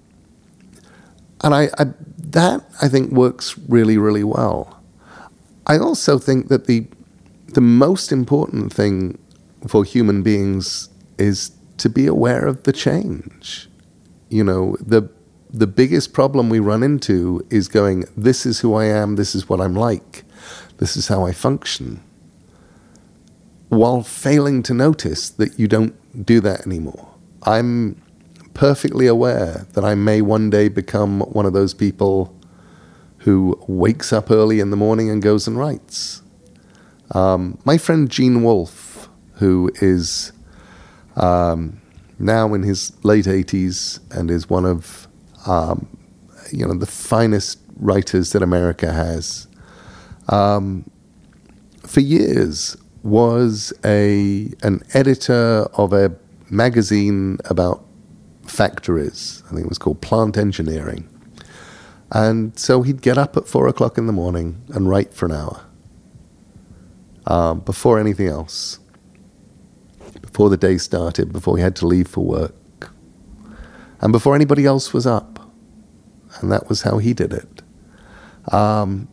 and I, I, that I think works really, really well. I also think that the, the most important thing for human beings is to be aware of the change. You know, the the biggest problem we run into is going, this is who I am, this is what I'm like, this is how I function, while failing to notice that you don't do that anymore. I'm perfectly aware that I may one day become one of those people who wakes up early in the morning and goes and writes. Um, my friend Gene Wolfe, who is um, now in his late 80s and is one of um, you know the finest writers that America has. Um, for years, was a an editor of a magazine about factories. I think it was called Plant Engineering. And so he'd get up at four o'clock in the morning and write for an hour um, before anything else, before the day started, before he had to leave for work, and before anybody else was up. And that was how he did it. Um,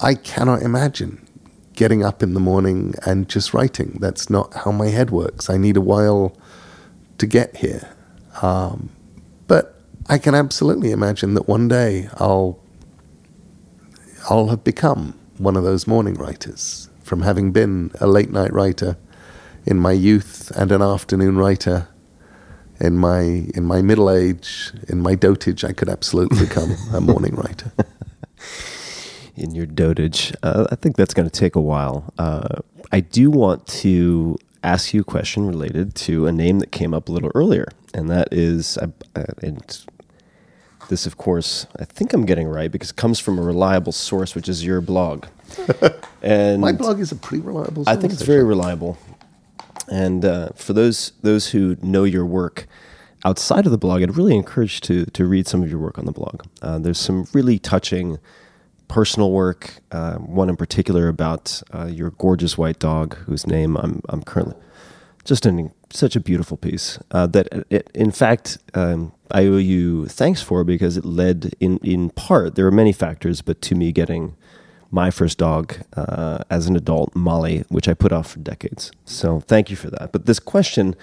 I cannot imagine getting up in the morning and just writing. That's not how my head works. I need a while to get here. Um, but I can absolutely imagine that one day I'll I'll have become one of those morning writers from having been a late night writer in my youth and an afternoon writer in my in my middle age in my dotage I could absolutely become a [laughs] morning writer. in your dotage. Uh, I think that's going to take a while. Uh, I do want to ask you a question related to a name that came up a little earlier, and that is, uh, and this, of course, I think I'm getting right because it comes from a reliable source, which is your blog. [laughs] and my blog is a pretty reliable. Source, I think it's very reliable. And uh, for those those who know your work outside of the blog, I'd really encourage to to read some of your work on the blog. Uh, there's some really touching personal work. Uh, one in particular about uh, your gorgeous white dog, whose name I'm I'm currently just an such a beautiful piece uh, that it, in fact um, I owe you thanks for because it led in in part there are many factors, but to me getting my first dog uh, as an adult, Molly, which I put off for decades. So thank you for that. But this question,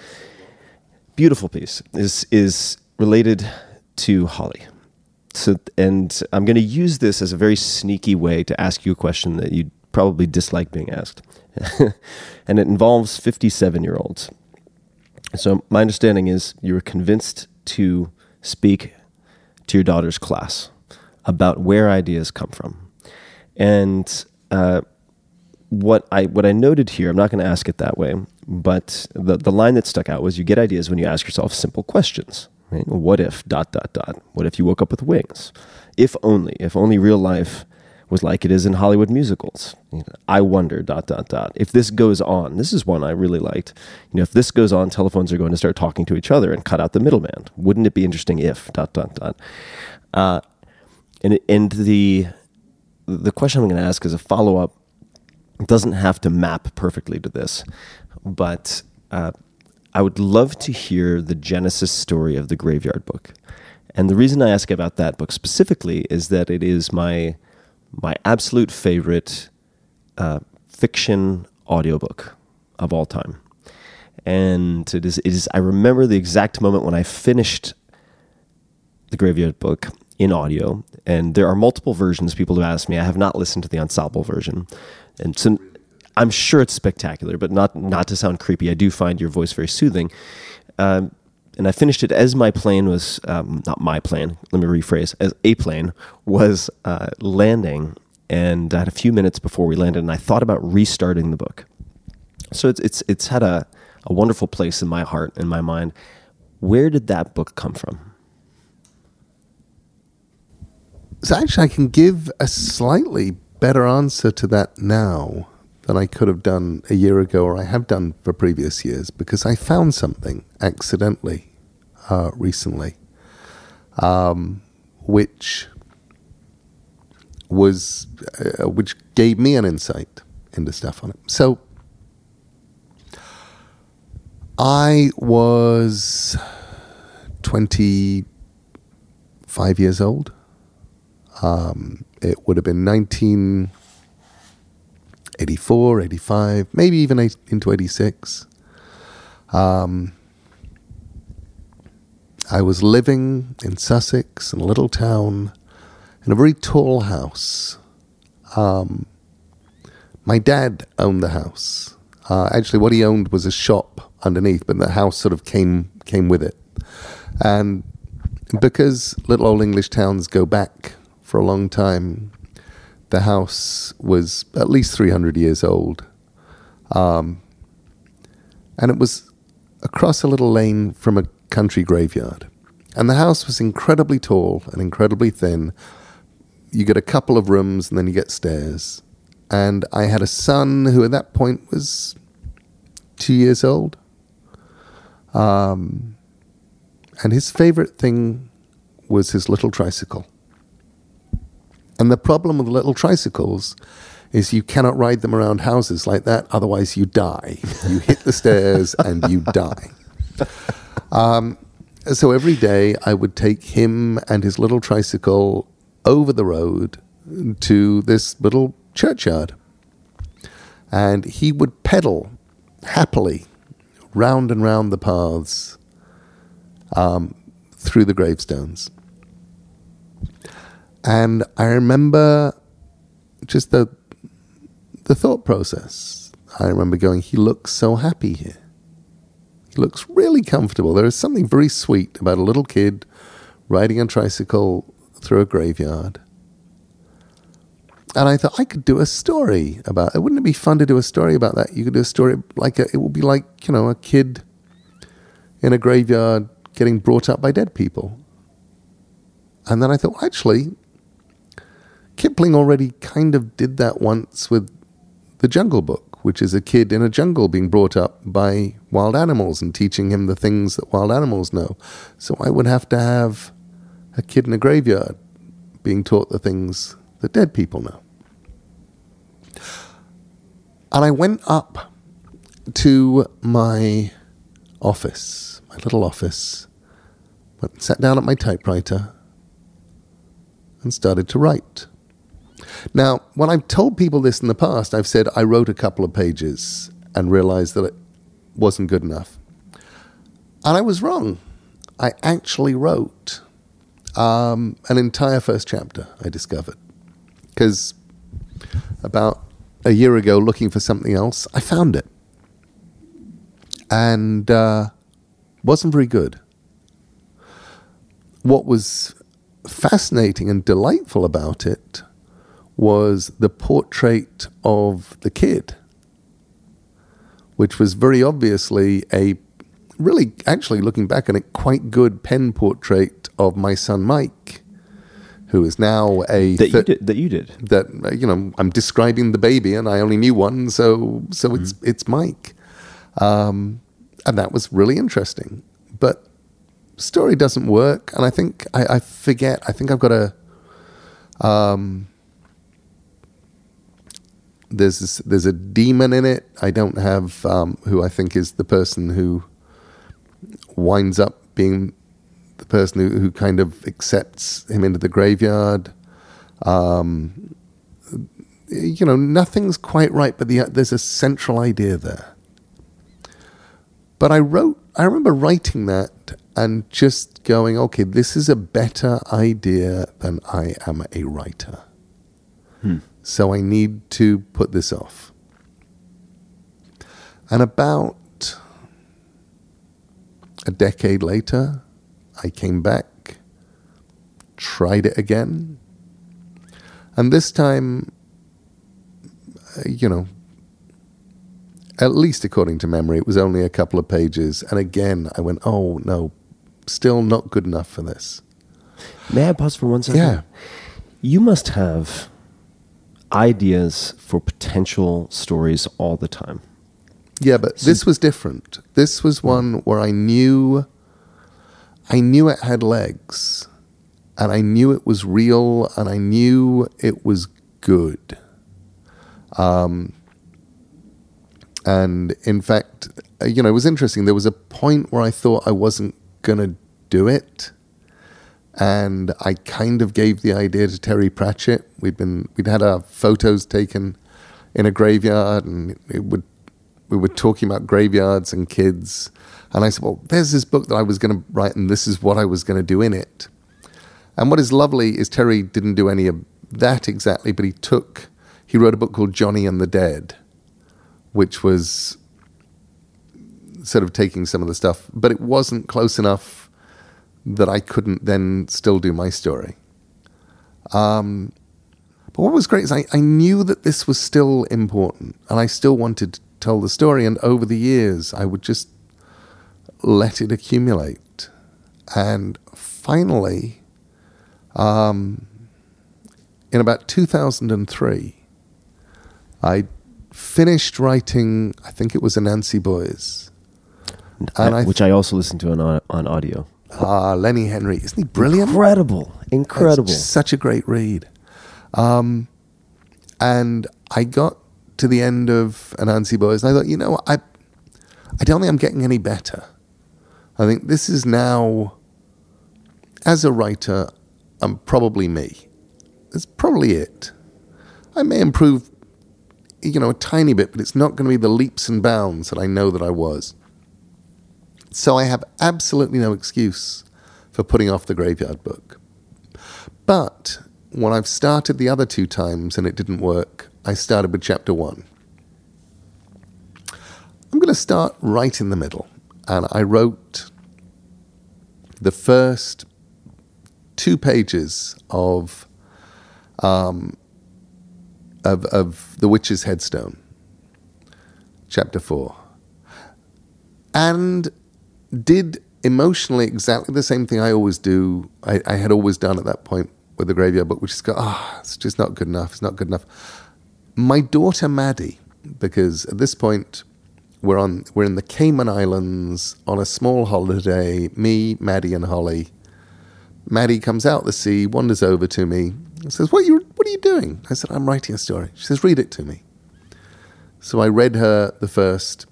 beautiful piece, is is related to Holly. So, and I'm going to use this as a very sneaky way to ask you a question that you probably dislike being asked, [laughs] and it involves 57 year olds. So my understanding is you were convinced to speak to your daughter's class about where ideas come from, and uh, what I what I noted here. I'm not going to ask it that way, but the the line that stuck out was you get ideas when you ask yourself simple questions. Right? What if dot dot dot? What if you woke up with wings? If only, if only real life was like it is in Hollywood musicals. I wonder, dot, dot, dot. If this goes on, this is one I really liked. You know, if this goes on, telephones are going to start talking to each other and cut out the middleman. Wouldn't it be interesting if, dot, dot, dot. Uh, and, and the, the question I'm going to ask is a follow up. Doesn't have to map perfectly to this, but uh, I would love to hear the genesis story of the Graveyard Book. And the reason I ask about that book specifically is that it is my my absolute favorite uh, fiction audiobook of all time. And it is, it is, I remember the exact moment when I finished the Graveyard Book in audio. And there are multiple versions. People have asked me. I have not listened to the ensemble version. And so I'm sure it's spectacular, but not, not to sound creepy. I do find your voice very soothing. Um, and I finished it as my plane was um, not my plane. Let me rephrase: as a plane was uh, landing, and I had a few minutes before we landed, and I thought about restarting the book. So it's it's it's had a a wonderful place in my heart and my mind. Where did that book come from? So actually, I can give a slightly better answer to that now than I could have done a year ago or I have done for previous years because I found something accidentally uh, recently, um, which was uh, which gave me an insight into stuff on it. So I was twenty five years old. Um, it would have been nineteen. 84, 85, maybe even into 86. Um, I was living in Sussex, in a little town, in a very tall house. Um, my dad owned the house. Uh, actually, what he owned was a shop underneath, but the house sort of came came with it. And because little old English towns go back for a long time, the house was at least 300 years old. Um, and it was across a little lane from a country graveyard. And the house was incredibly tall and incredibly thin. You get a couple of rooms and then you get stairs. And I had a son who at that point was two years old. Um, and his favorite thing was his little tricycle. And the problem with little tricycles is you cannot ride them around houses like that, otherwise, you die. You hit the stairs [laughs] and you die. Um, so every day I would take him and his little tricycle over the road to this little churchyard. And he would pedal happily round and round the paths um, through the gravestones. And I remember just the the thought process. I remember going, he looks so happy here. He looks really comfortable. There is something very sweet about a little kid riding a tricycle through a graveyard. And I thought I could do a story about it. Wouldn't it be fun to do a story about that? You could do a story like a, it would be like, you know, a kid in a graveyard getting brought up by dead people. And then I thought, well, actually, Kipling already kind of did that once with The Jungle Book, which is a kid in a jungle being brought up by wild animals and teaching him the things that wild animals know. So I would have to have a kid in a graveyard being taught the things that dead people know. And I went up to my office, my little office, went and sat down at my typewriter and started to write. Now, when I've told people this in the past, I've said I wrote a couple of pages and realized that it wasn't good enough. And I was wrong. I actually wrote um, an entire first chapter, I discovered. Because about a year ago, looking for something else, I found it. And uh, wasn't very good. What was fascinating and delightful about it was the portrait of the kid, which was very obviously a really, actually looking back on it, quite good pen portrait of my son Mike, who is now a That you did. That you did. that uh, you know I'm describing the baby, and I only knew one, so so it's it's Mike, um, and that was really interesting. But story doesn't work, and I think I, I forget. I think I've got a. Um, there's this, there's a demon in it. I don't have um, who I think is the person who winds up being the person who, who kind of accepts him into the graveyard you know, nothing's quite right, but the, there's a central idea there. But I wrote, I remember writing that and just going, okay, this is a better idea than I am a writer. So I need to put this off. And about a decade later, I came back, tried it again, and this time uh, you know, at least according to memory, it was only a couple of pages. And again, I went, oh no, still not good enough for this. May I pause for one second? Yeah. You must have ideas for potential stories all the time. Yeah, but this was different. This was one where I knew, I knew it had legs, and I knew it was real, and I knew it was good. Um, and in fact, uh, you know, it was interesting. There was a point where I thought I wasn't gonna do it, and I kind of gave the idea to Terry Pratchett. We'd been we'd had our photos taken in a graveyard, and would we were talking about graveyards and kids. And I said, Well, there's this book that I was going to write, and this is what I was going to do in it. And what is lovely is Terry didn't do any of that exactly, but he took, he wrote a book called Johnny and the Dead, which was sort of taking some of the stuff, but it wasn't close enough that I couldn't then still do my story. Um, but what was great is I, I knew that this was still important and I still wanted to tell the story. And over the years, I would just let it accumulate. And finally, um, in about 2003, I finished writing, I think it was Anansi Boys. And I which I also listened to on, on audio. Ah, Lenny Henry. Isn't he brilliant? Incredible. Incredible. It's such a great read. Um, and I got to the end of Anansi Boys, and I thought, you know. I, I don't think I'm getting any better. I think this is now, as a writer, I'm probably me. That's probably it. I may improve, you know, a tiny bit, but it's not going to be the leaps and bounds that I know that I was. So I have absolutely no excuse for putting off the graveyard book. But when I've started the other two times and it didn't work, I started with chapter one. I'm going to start right in the middle. And I wrote the first two pages of, um, of, of The Witch's Headstone, chapter four. And did emotionally exactly the same thing I always do. I, I had always done at that point with the graveyard book, which is go, ah, it's just not good enough. It's not good enough. My daughter Maddie, because at this point we're on we're in the Cayman Islands on a small holiday. Me, Maddie, and Holly. Maddie comes out the sea, wanders over to me, and says, "What are you What are you doing?" I said, "I'm writing a story." She says, "Read it to me." So I read her the first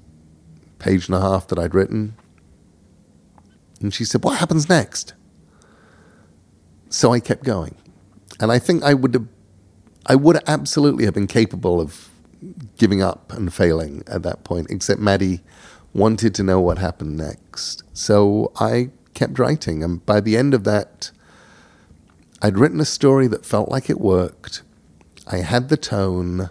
page and a half that I'd written. And she said, What happens next? So I kept going. And I think I would have I would absolutely have been capable of giving up and failing at that point, except Maddie wanted to know what happened next. So I kept writing. And by the end of that, I'd written a story that felt like it worked. I had the tone,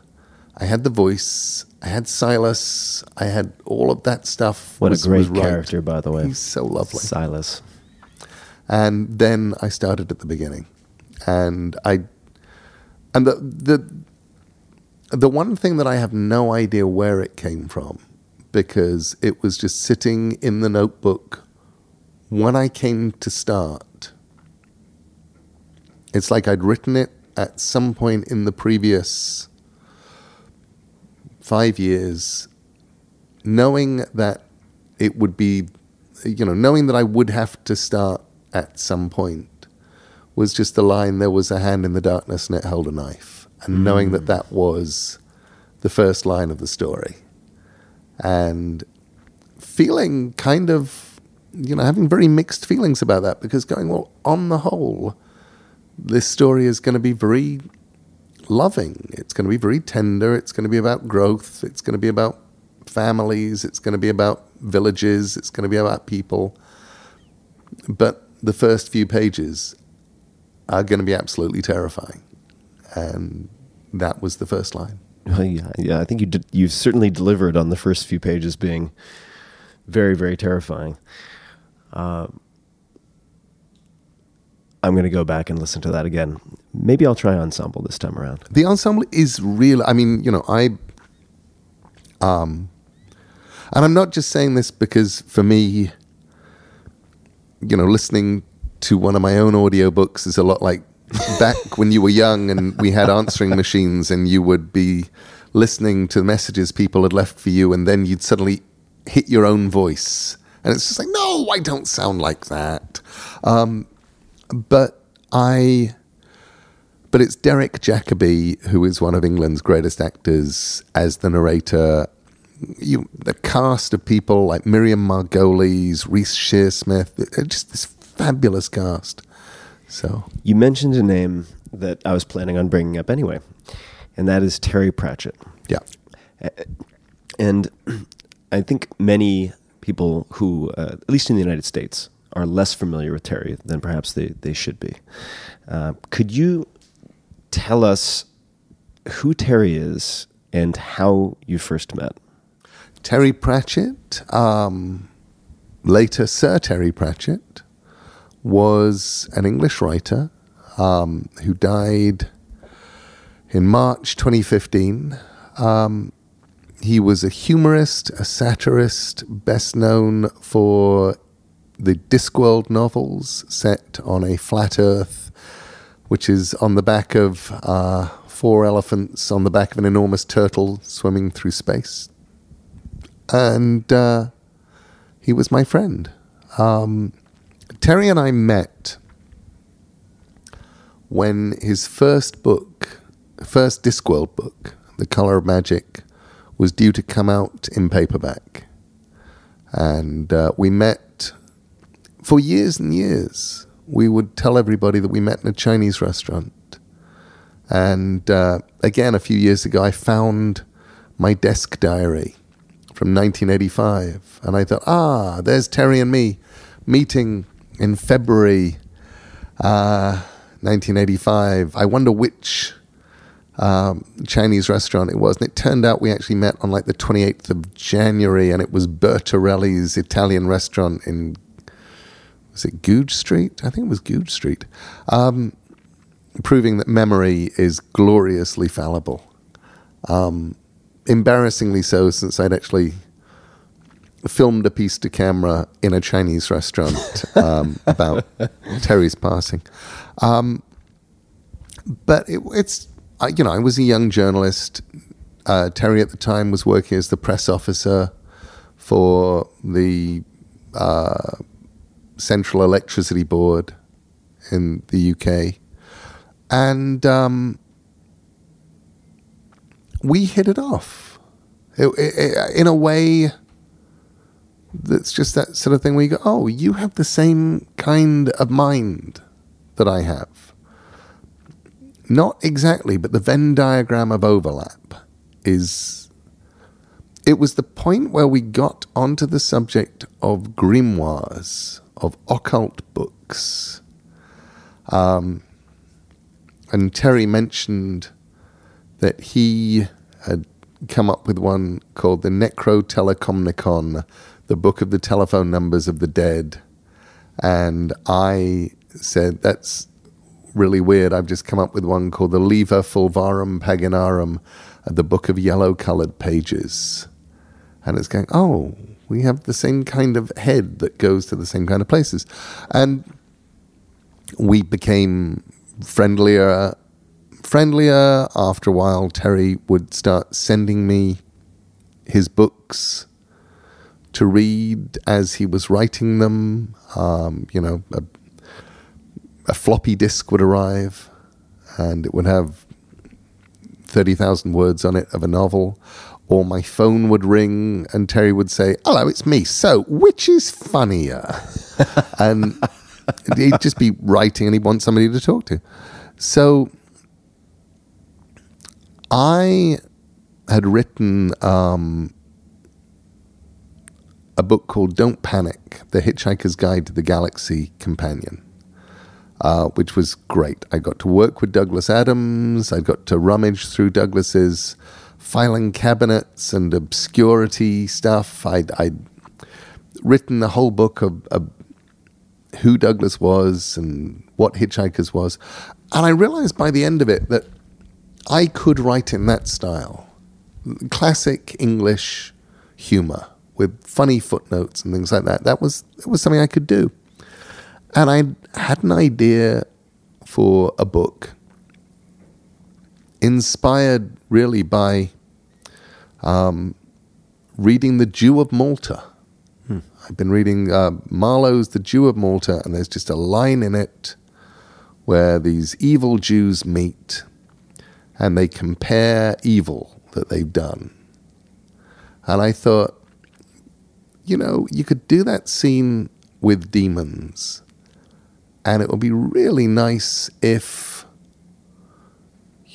I had the voice, I had Silas, I had all of that stuff. what was- a great right. character, by the way. He's so lovely. Silas. And then I started at the beginning, and I, and the the the one thing that I have no idea where it came from, because it was just sitting in the notebook when I came to start, it's like I'd written it at some point in the previous five years, knowing that it would be, you know, knowing that I would have to start at some point was just the line there was a hand in the darkness and it held a knife. And hmm. knowing that that was the first line of the story. And feeling kind of, you know, having very mixed feelings about that because going, well, on the whole, this story is going to be very loving. It's going to be very tender. It's going to be about growth. It's going to be about families. It's going to be about villages. It's going to be about people. But the first few pages are going to be absolutely terrifying. And that was the first line. Well, [laughs] yeah, yeah. I think you did, you certainly delivered on the first few pages being very, very terrifying. Um, I'm going to go back and listen to that again. Maybe I'll try ensemble this time around. The ensemble is real. I mean, you know, I, um, and I'm not just saying this because for me, you know, listening to one of my own audiobooks is a lot like back [laughs] when you were young and we had answering machines and you would be listening to the messages people had left for you and then you'd suddenly hit your own voice. And it's just like, no, I don't sound like that. Um, but I, but it's Derek Jacobi who is one of England's greatest actors as the narrator. You, the cast of people like Miriam Margolyes, Reece Shearsmith, just this fabulous cast. So You mentioned a name that I was planning on bringing up anyway, and that is Terry Pratchett. yeah, And I think many people who, uh, at least in the United States, are less familiar with Terry than perhaps they, they should be. Uh, could you tell us who Terry is and how you first met? Terry Pratchett, um, later Sir Terry Pratchett, was an English writer um, who died in March 2015. Um, he was a humorist, a satirist, best known for the Discworld novels set on a flat Earth, which is on the back of uh, four elephants on the back of an enormous turtle swimming through space. And uh, he was my friend. Um, Terry and I met when his first book, first Discworld book, The Color of Magic, was due to come out in paperback. And uh, we met for years and years. We would tell everybody that we met in a Chinese restaurant. And uh, again, a few years ago, I found my desk diary from 1985. And I thought, ah, there's Terry and me meeting in February uh, 1985. I wonder which um, Chinese restaurant it was. And it turned out we actually met on like the 28th of January, and it was Bertarelli's Italian restaurant in, was it Goodge Street? I think it was Goodge Street. Um, proving that memory is gloriously fallible. Um, embarrassingly so, since I'd actually filmed a piece to camera in a Chinese restaurant [laughs] um, about Terry's passing. Um, but it, it's, you know, I was a young journalist. Uh, Terry at the time was working as the press officer for the uh, Central Electricity Board in the UK. And um, we hit it off It- it- in a way that's just that sort of thing where you go, oh, you have the same kind of mind that I have. Not exactly, but the Venn diagram of overlap is. It was the point where we got onto the subject of grimoires, of occult books. Um, and Terry mentioned that he had come up with one called the Necrotelecomnicon, the book of the telephone numbers of the dead. And I said, that's really weird. I've just come up with one called the Liber Fulvarum Paginarum, the book of yellow colored pages. And it's going, oh, we have the same kind of head that goes to the same kind of places. And we became friendlier, friendlier. After a while, Terry would start sending me his books to read as he was writing them. Um, you know, a, a floppy disk would arrive, and it would have thirty thousand words on it of a novel. Or my phone would ring, and Terry would say, "Hello, it's me. So, which is funnier?" [laughs] and he'd just be writing, and he'd want somebody to talk to. So, I had written um, a book called Don't Panic The Hitchhiker's Guide to the Galaxy Companion, uh, which was great. I got to work with Douglas Adams, I got to rummage through Douglas's filing cabinets and obscurity stuff. I'd, I'd written a whole book of, of who Douglas was and what Hitchhikers was. And I realized by the end of it that I could write in that style classic English humor with funny footnotes and things like that. That was that was something I could do. And I had an idea for a book inspired really by um, reading The Jew of Malta. I've been reading uh, Marlowe's The Jew of Malta, and there's just a line in it where these evil Jews meet and they compare evil that they've done. And I thought, you know, you could do that scene with demons, and it would be really nice if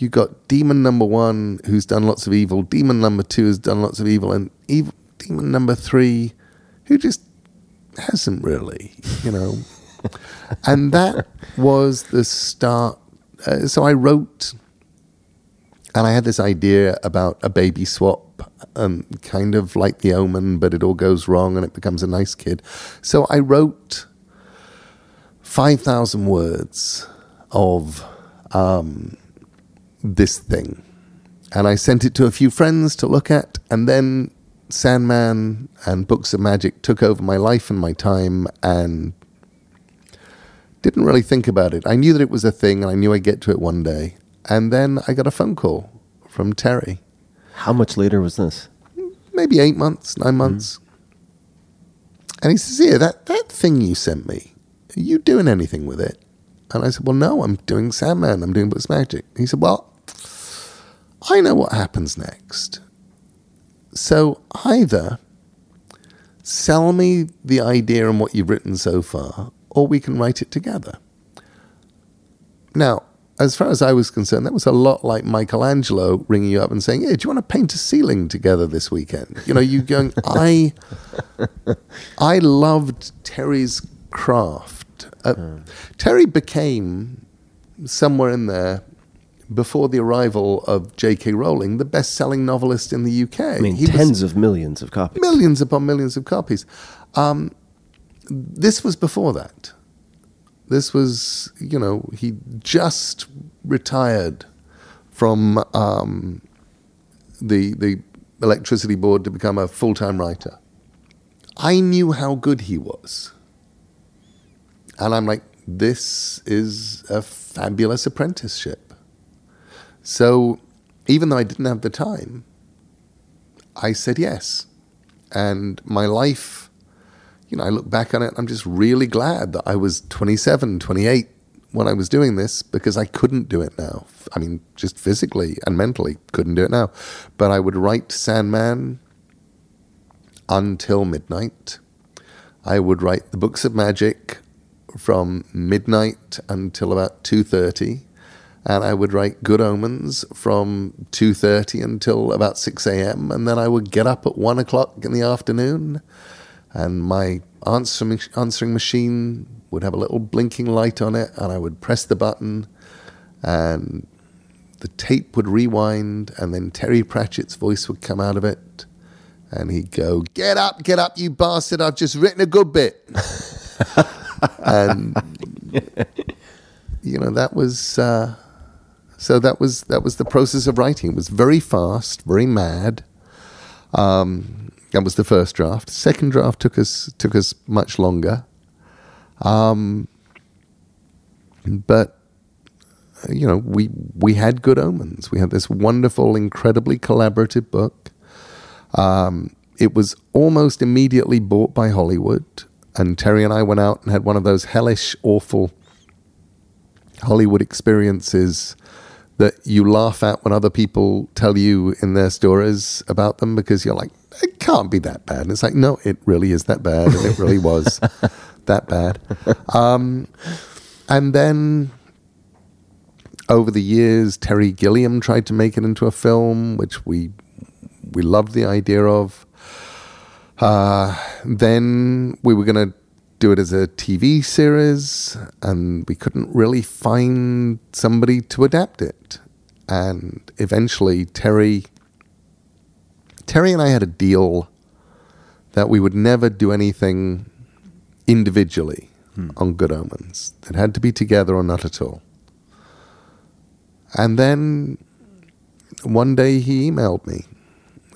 you got demon number one who's done lots of evil, demon number two has done lots of evil, and evil, demon number three who just hasn't really, you know. [laughs] and that was the start. Uh, so I wrote, and I had this idea about a baby swap, um, kind of like the omen, but it all goes wrong and it becomes a nice kid. So I wrote 5,000 words of um, this thing. And I sent it to a few friends to look at, and then Sandman and Books of Magic took over my life and my time and didn't really think about it. I knew that it was a thing and I knew I'd get to it one day. And then I got a phone call from Terry. How much later was this? Maybe eight months, nine mm-hmm. months. And he says, Here, that, that thing you sent me, are you doing anything with it? And I said, Well, no, I'm doing Sandman, I'm doing Books of Magic. He said, Well, I know what happens next. So either sell me the idea and what you've written so far, or we can write it together. Now, as far as I was concerned, that was a lot like Michelangelo ringing you up and saying, "Hey, do you want to paint a ceiling together this weekend?" You know, you going, [laughs] "I, I loved Terry's craft." Uh, Terry became somewhere in there before the arrival of J.K. Rowling, the best-selling novelist in the UK. I mean, He tens of millions of copies. millions upon millions of copies. Um, this was before that. This was, you know, he just retired from um, the the electricity board to become a full time writer. I knew how good he was, and I'm like, this is a fabulous apprenticeship. So, even though I didn't have the time, I said yes. And my life, you know, I look back on it, I'm just really glad that I was 27, 28 when I was doing this because I couldn't do it now. I mean, just physically and mentally couldn't do it now. But I would write Sandman until midnight. I would write the books of magic from midnight until about 2:30 and I would write Good Omens from 2.30 until about 6 a.m. And then I would get up at 1 o'clock in the afternoon and my answer, answering machine would have a little blinking light on it and I would press the button and the tape would rewind and then Terry Pratchett's voice would come out of it and he'd go, get up, get up, you bastard, I've just written a good bit. [laughs] and, you know, that was... Uh, so that was that was the process of writing. It was very fast, very mad. Um, that was the first draft. Second draft took us took us much longer. Um, but you know, we we had good omens. We had this wonderful, incredibly collaborative book. Um, it was almost immediately bought by Hollywood, and Terry and I went out and had one of those hellish, awful Hollywood experiences that you laugh at when other people tell you in their stories about them because you're like, it can't be that bad. And it's like, no, it really is that bad, and it really was [laughs] that bad. Um, and then over the years, Terry Gilliam tried to make it into a film, which we we loved the idea of. Uh, then we were going to do it as a TV series, and we couldn't really find somebody to adapt it. And eventually, Terry Terry and I had a deal that we would never do anything individually on Good Omens. It had to be together or not at all. And then one day he emailed me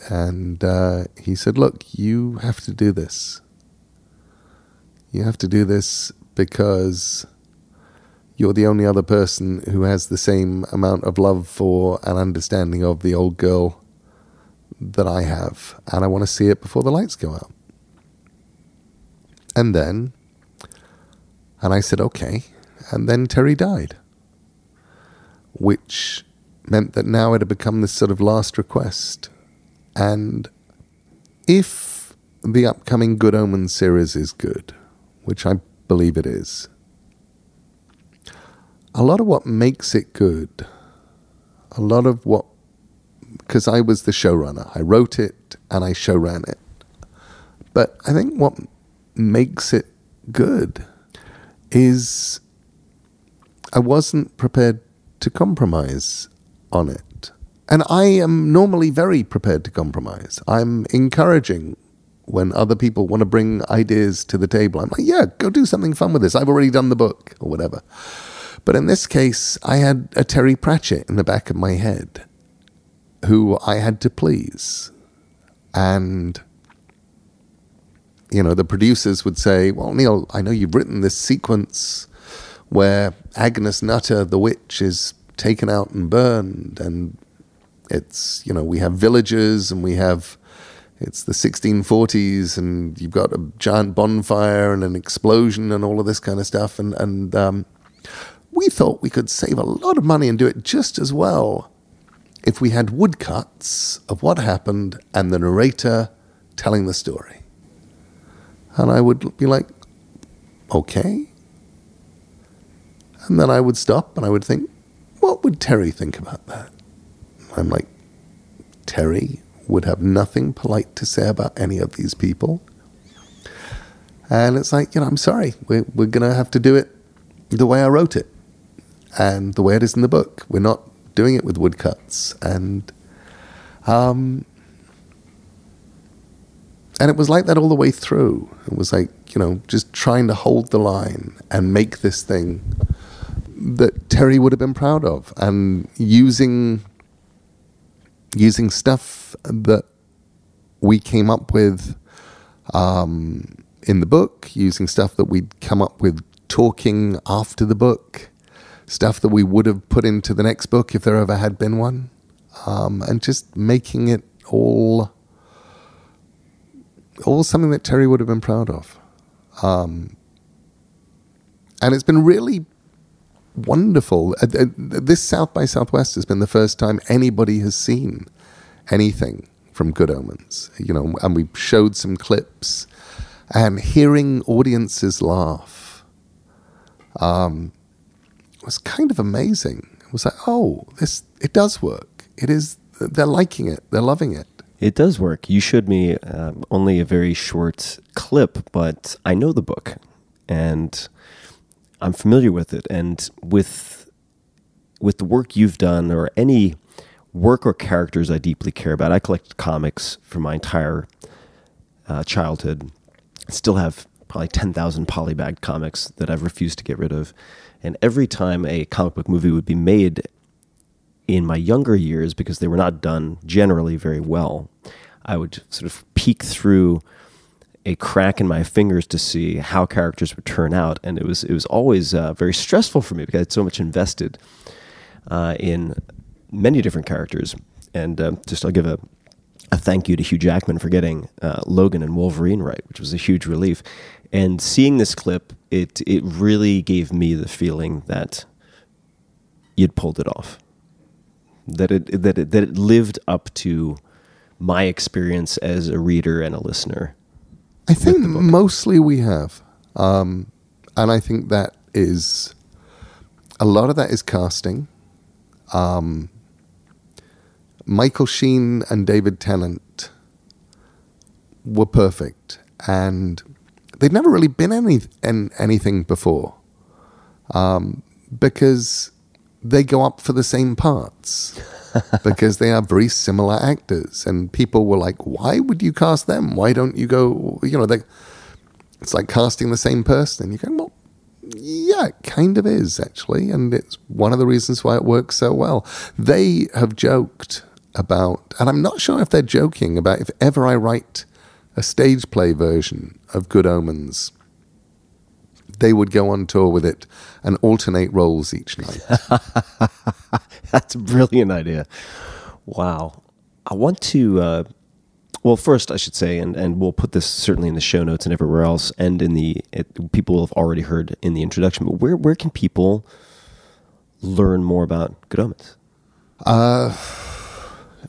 and uh, he said, Look, you have to do this. You have to do this because you're the only other person who has the same amount of love for and understanding of the old girl that I have. And I want to see it before the lights go out. And then, and I said, okay. And then Terry died, which meant that now it had become this sort of last request. And if the upcoming Good Omens series is good, which I believe it is, a lot of what makes it good, a lot of what, because I was the showrunner, I wrote it and I showran it. But I think what makes it good is I wasn't prepared to compromise on it. And I am normally very prepared to compromise. I'm encouraging when other people want to bring ideas to the table. I'm like, yeah, go do something fun with this. I've already done the book or whatever. But in this case, I had a Terry Pratchett in the back of my head who I had to please. And, you know, the producers would say, Well, Neil, I know you've written this sequence where Agnes Nutter, the witch, is taken out and burned. And it's, you know, we have villages and we have. It's the 1640s, and you've got a giant bonfire and an explosion and all of this kind of stuff. And, and um, we thought we could save a lot of money and do it just as well if we had woodcuts of what happened and the narrator telling the story. And I would be like, okay. And then I would stop and I would think, what would Terry think about that? I'm like, Terry would have nothing polite to say about any of these people. And it's like, you know, I'm sorry, we're, we're going to have to do it the way I wrote it and the way it is in the book. We're not doing it with woodcuts. And, um, and it was like that all the way through. It was like, you know, just trying to hold the line and make this thing that Terry would have been proud of and using using stuff that we came up with um, in the book, using stuff that we'd come up with talking after the book, stuff that we would have put into the next book if there ever had been one, um, and just making it all all something that Terry would have been proud of. Um, and it's been really wonderful. Uh, uh, this South by Southwest has been the first time anybody has seen anything from Good Omens. You know, and we showed some clips, and hearing audiences laugh um, was kind of amazing. It was like, oh, this it does work. It is. They're liking it. They're loving it. It does work. You showed me um, only a very short clip, but I know the book and I'm familiar with it. And with with the work you've done, or any work or characters I deeply care about, I collect comics for my entire uh, childhood. Still have probably 10,000 polybagged comics that I've refused to get rid of. And every time a comic book movie would be made in my younger years, because they were not done generally very well, I would sort of peek through a crack in my fingers to see how characters would turn out, and it was it was always uh, very stressful for me because I had so much invested. uh, in many different characters. And um, just I'll give a, a thank you to Hugh Jackman for getting uh, Logan and Wolverine right, which was a huge relief. And seeing this clip, it it really gave me the feeling that you'd pulled it off. That it that it, that it lived up to my experience as a reader and a listener. I think mostly we have. Um, and I think that is a lot of that is casting. Um, Michael Sheen and David Tennant were perfect, and they'd never really been any in anything before, um, because they go up for the same parts. [laughs] because they are very similar actors, and people were like, "Why would you cast them? Why don't you go?" You know, they, it's like casting the same person. You go, "Well, yeah, it kind of is actually, and it's one of the reasons why it works so well." They have joked about, and I'm not sure if they're joking about if ever I write a stage play version of Good Omens, they would go on tour with it and alternate roles each night. [laughs] That's a brilliant idea. Wow. I want to, uh, well, first, I should say, and, and we'll put this certainly in the show notes and everywhere else, and in the, it, people will have already heard in the introduction, but where, where can people learn more about Good Omens?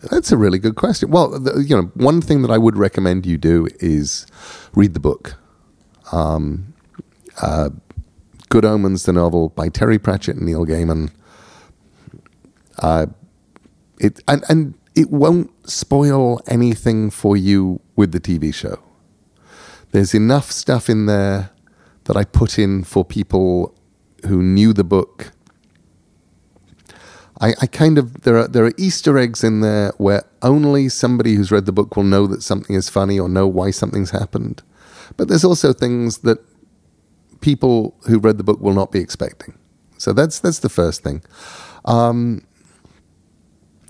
That's a really good question. Well, the, you know, one thing that I would recommend you do is read the book. Um, uh, Good Omens, the novel by Terry Pratchett and Neil Gaiman. Uh, it and and it won't spoil anything for you with the TV show. There's enough stuff in there that I put in for people who knew the book. I, I kind of there are there are Easter eggs in there where only somebody who's read the book will know that something is funny or know why something's happened. But there's also things that people who read the book will not be expecting. So that's that's the first thing. Um,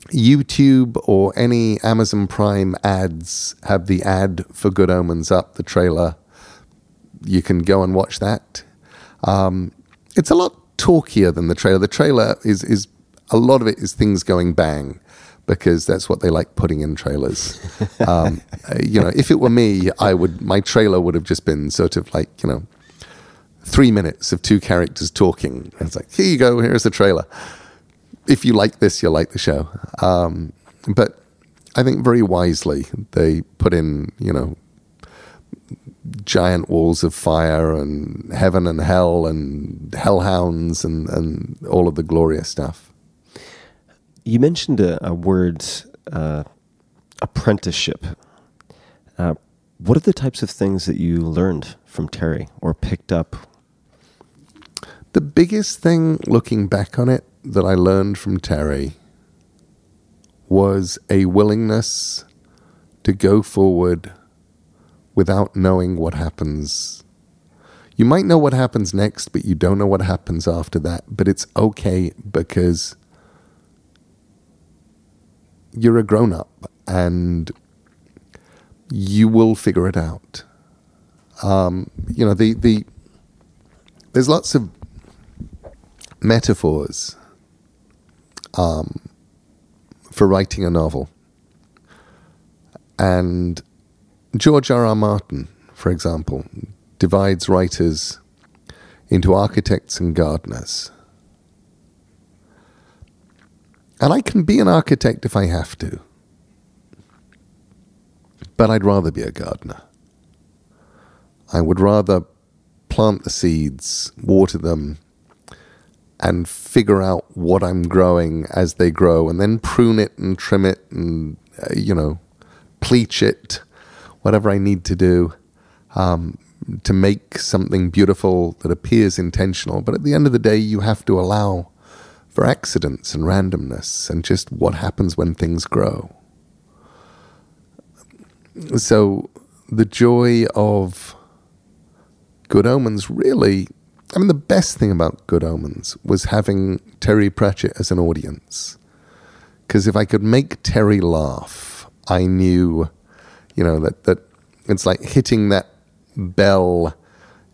YouTube or any Amazon Prime ads have the ad for Good Omens up, the trailer. You can go and watch that. Um, it's a lot talkier than the trailer. The trailer is is a lot of it is things going bang because that's what they like putting in trailers. [laughs] um, uh, you know, if it were me, I would my trailer would have just been sort of like you know three minutes of two characters talking. And it's like here you go, here's the trailer. If you like this, you'll like the show. Um, but I think very wisely they put in you know giant walls of fire and heaven and hell and hellhounds and, and all of the glorious stuff. You mentioned a, a word, uh, apprenticeship. Uh, what are the types of things that you learned from Terry or picked up? The biggest thing looking back on it that I learned from Terry was a willingness to go forward without knowing what happens. You might know what happens next, but you don't know what happens after that. But it's okay because you're a grown up and you will figure it out. Um, you know, the, the there's lots of metaphors um, for writing a novel. And George R. R. Martin, for example, divides writers into architects and gardeners. And I can be an architect if I have to. But I'd rather be a gardener. I would rather plant the seeds, water them, and figure out what I'm growing as they grow, and then prune it and trim it and, uh, you know, pleach it, whatever I need to do um, to make something beautiful that appears intentional. But at the end of the day, you have to allow for accidents and randomness and just what happens when things grow. So the joy of Good Omens really, I mean, the best thing about Good Omens was having Terry Pratchett as an audience. Because if I could make Terry laugh, I knew, you know, that, that it's like hitting that bell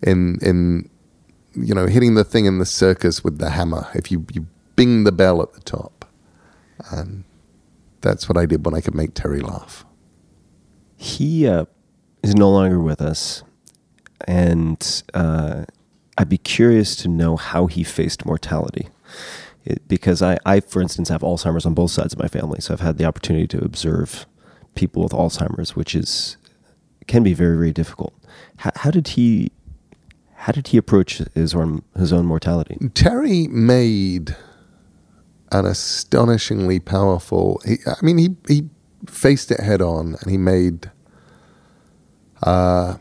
in, in, you know, hitting the thing in the circus with the hammer. If you, you bing the bell at the top. And that's what I did when I could make Terry laugh. He uh, is no longer with us, and uh, I'd be curious to know how he faced mortality. It, because I, I, for instance, have Alzheimer's on both sides of my family, so I've had the opportunity to observe people with Alzheimer's, which is can be very, very difficult. How, how did he? How did he approach his own his own mortality? Terry made an astonishingly powerful. He, I mean, he he faced it head on, and he made uh,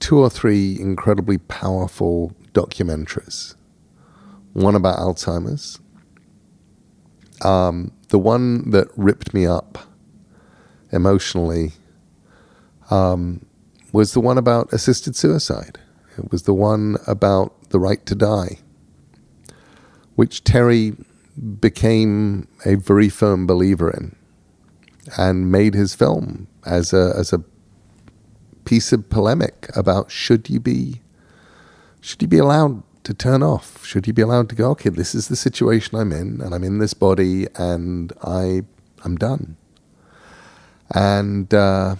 two or three incredibly powerful documentaries. One about Alzheimer's. Um, the one that ripped me up emotionally um, was the one about assisted suicide. It was the one about the right to die which Terry became a very firm believer in and made his film as a as a piece of polemic about should you be should you be allowed to turn off? Should you be allowed to go okay this is the situation I'm in and I'm in this body and I I'm done. And uh,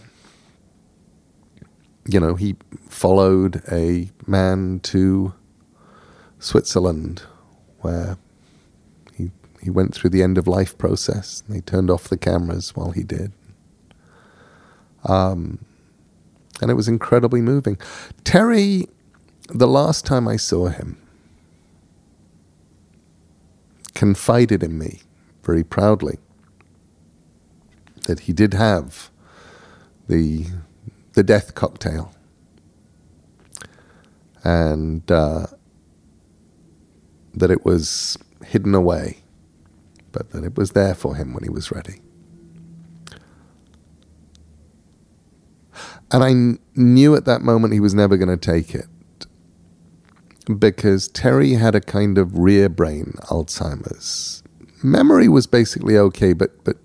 you know he followed a man to Switzerland where he he went through the end of life process. They turned off the cameras while he did. Um, and it was incredibly moving. Terry, the last time I saw him, confided in me very proudly that he did have the the death cocktail, and uh, that it was hidden away, but that it was there for him when he was ready. And I kn- knew at that moment he was never going to take it because Terry had a kind of rear brain Alzheimer's. Memory was basically okay, but, but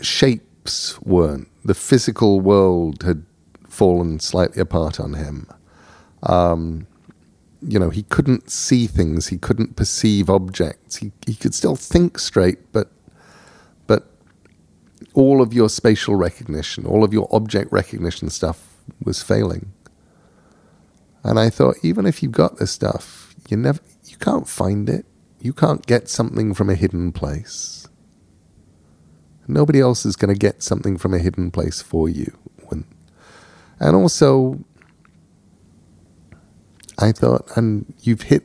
shapes weren't. The physical world had fallen slightly apart on him. Um, you know, he couldn't see things, he couldn't perceive objects. He he could still think straight, but but all of your spatial recognition, all of your object recognition stuff was failing. And I thought, even if you've got this stuff, you never you can't find it. You can't get something from a hidden place. Nobody else is going to get something from a hidden place for you. And also, I thought, and you've hit,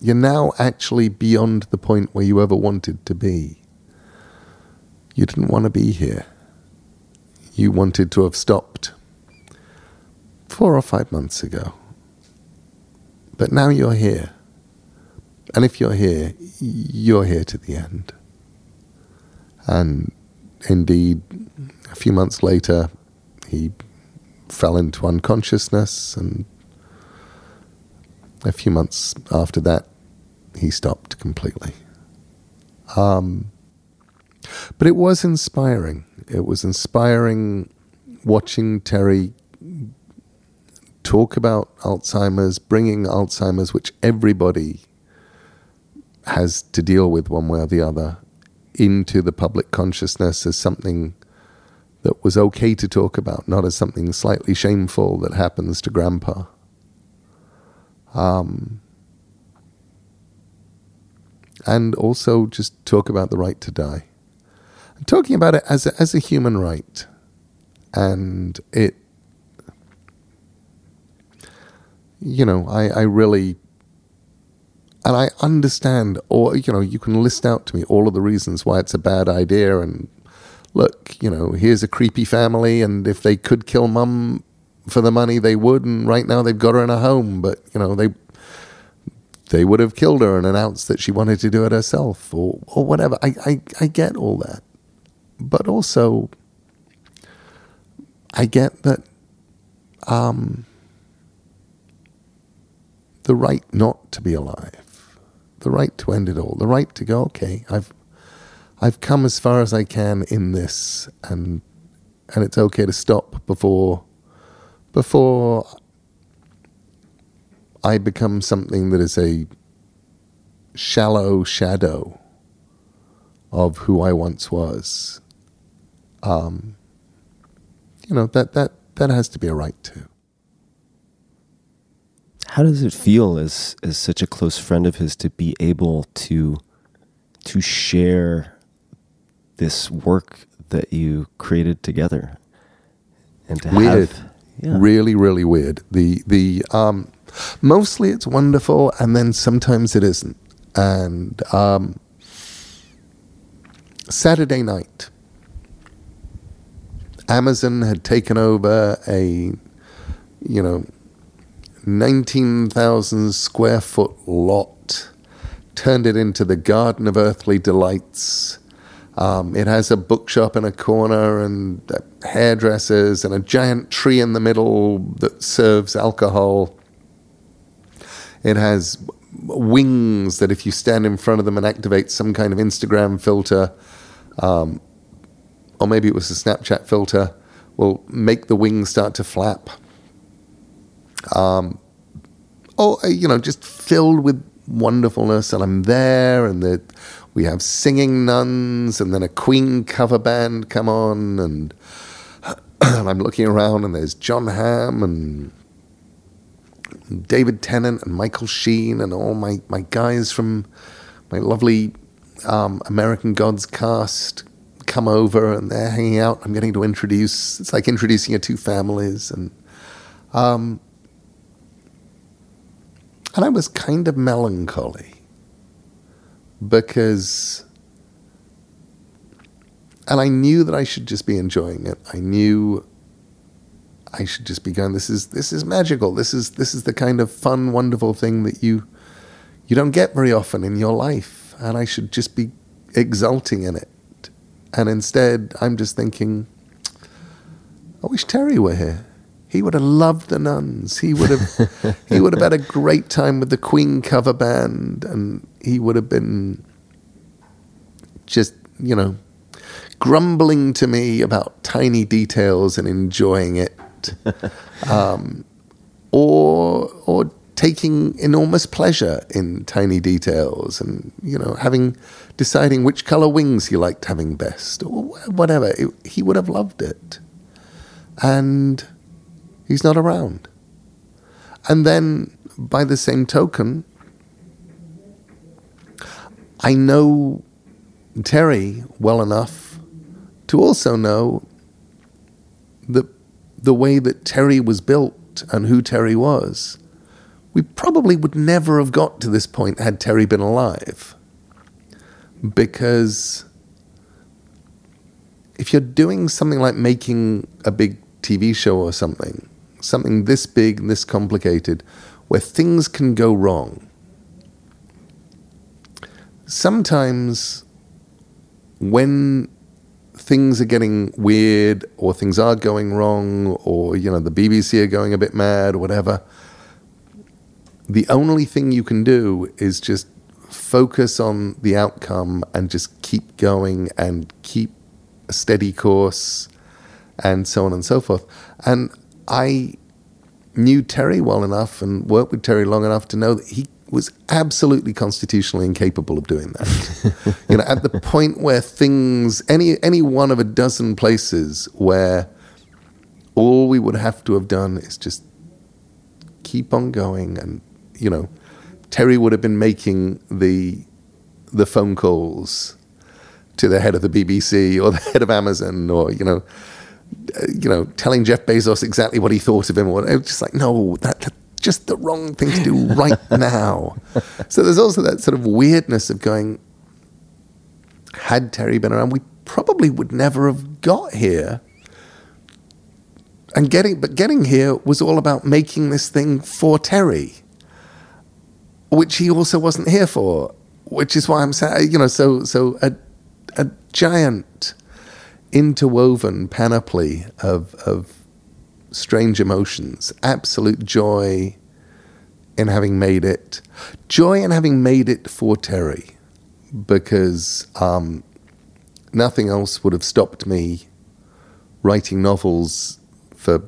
you're now actually beyond the point where you ever wanted to be. You didn't want to be here. You wanted to have stopped four or five months ago. But now you're here. And if you're here, you're here to the end. And indeed, a few months later, he fell into unconsciousness and a few months after that, he stopped completely. Um, but it was inspiring. It was inspiring watching Terry talk about Alzheimer's, bringing Alzheimer's, which everybody has to deal with one way or the other, into the public consciousness as something that was okay to talk about, not as something slightly shameful that happens to grandpa. Um, and also just talk about the right to die. And talking about it as a, as a human right. And it, you know, I, I really, and I understand, or, you know, you can list out to me all of the reasons why it's a bad idea. And look, you know, here's a creepy family, and if they could kill mum for the money they would, and right now they've got her in a home, but you know they they would have killed her and announced that she wanted to do it herself or or whatever. I I, I get all that, but also I get that um, the right not to be alive, the right to end it all, the right to go. Okay, I've I've come as far as I can in this, and and it's okay to stop before before I become something that is a shallow shadow of who I once was. Um, you know that that that has to be a right too. How does it feel as as such a close friend of his to be able to to share this work that you created together and to weird, have yeah. really, really weird. The the um, mostly it's wonderful, and then sometimes it isn't. And um, Saturday night, Amazon had taken over a you know 19,000 square foot lot, turned it into the Garden of Earthly Delights. Um, it has a bookshop in a corner and hairdressers and a giant tree in the middle that serves alcohol. It has wings that, if you stand in front of them and activate some kind of Instagram filter, um, or maybe it was a Snapchat filter, will make the wings start to flap. Um, oh, uh, you know, just filled with wonderfulness, and I'm there, and the, we have singing nuns, and then a Queen cover band come on, and, [clears throat] and I'm looking around, and there's Jon Hamm and David Tennant and Michael Sheen and all my, my guys from my lovely um, American Gods cast come over and they're hanging out. I'm getting to introduce. It's like introducing your two families, and um, and I was kind of melancholy because, and I knew that I should just be enjoying it. I knew I should just be going. This is this is magical. This is this is the kind of fun, wonderful thing that you you don't get very often in your life, and I should just be exulting in it. And instead, I'm just thinking, I wish Terry were here. He would have loved the nuns. He would have [laughs] he would have had a great time with the Queen cover band, and he would have been just you know grumbling to me about tiny details and enjoying it, [laughs] um, or or taking enormous pleasure in tiny details, and you know having deciding which color wings he liked having best, or whatever. It, he would have loved it, and he's not around. And then, by the same token, I know Terry well enough to also know that the way that Terry was built and who Terry was, we probably would never have got to this point had Terry been alive. Because if you're doing something like making a big TV show or something, something this big, and this complicated, where things can go wrong, sometimes when things are getting weird or things are going wrong or you know the BBC are going a bit mad or whatever the only thing you can do is just focus on the outcome and just keep going and keep a steady course and so on and so forth. And I knew Terry well enough and worked with Terry long enough to know that he was absolutely constitutionally incapable of doing that. [laughs] you know, at the point where things, any any one of a dozen places where all we would have to have done is just keep on going, and you know, Terry would have been making the the phone calls to the head of the BBC or the head of Amazon, or you know, you know, telling Jeff Bezos exactly what he thought of him, or it was just like, no, that, that just the wrong thing to do right [laughs] now. So there's also that sort of weirdness of going, had Terry been around, we probably would never have got here. And getting, but getting here was all about making this thing for Terry, which he also wasn't here for. Which is why I'm saying, you know, so so a a giant interwoven panoply of of strange emotions, absolute joy in having made it, joy in having made it for Terry, because um, nothing else would have stopped me writing novels for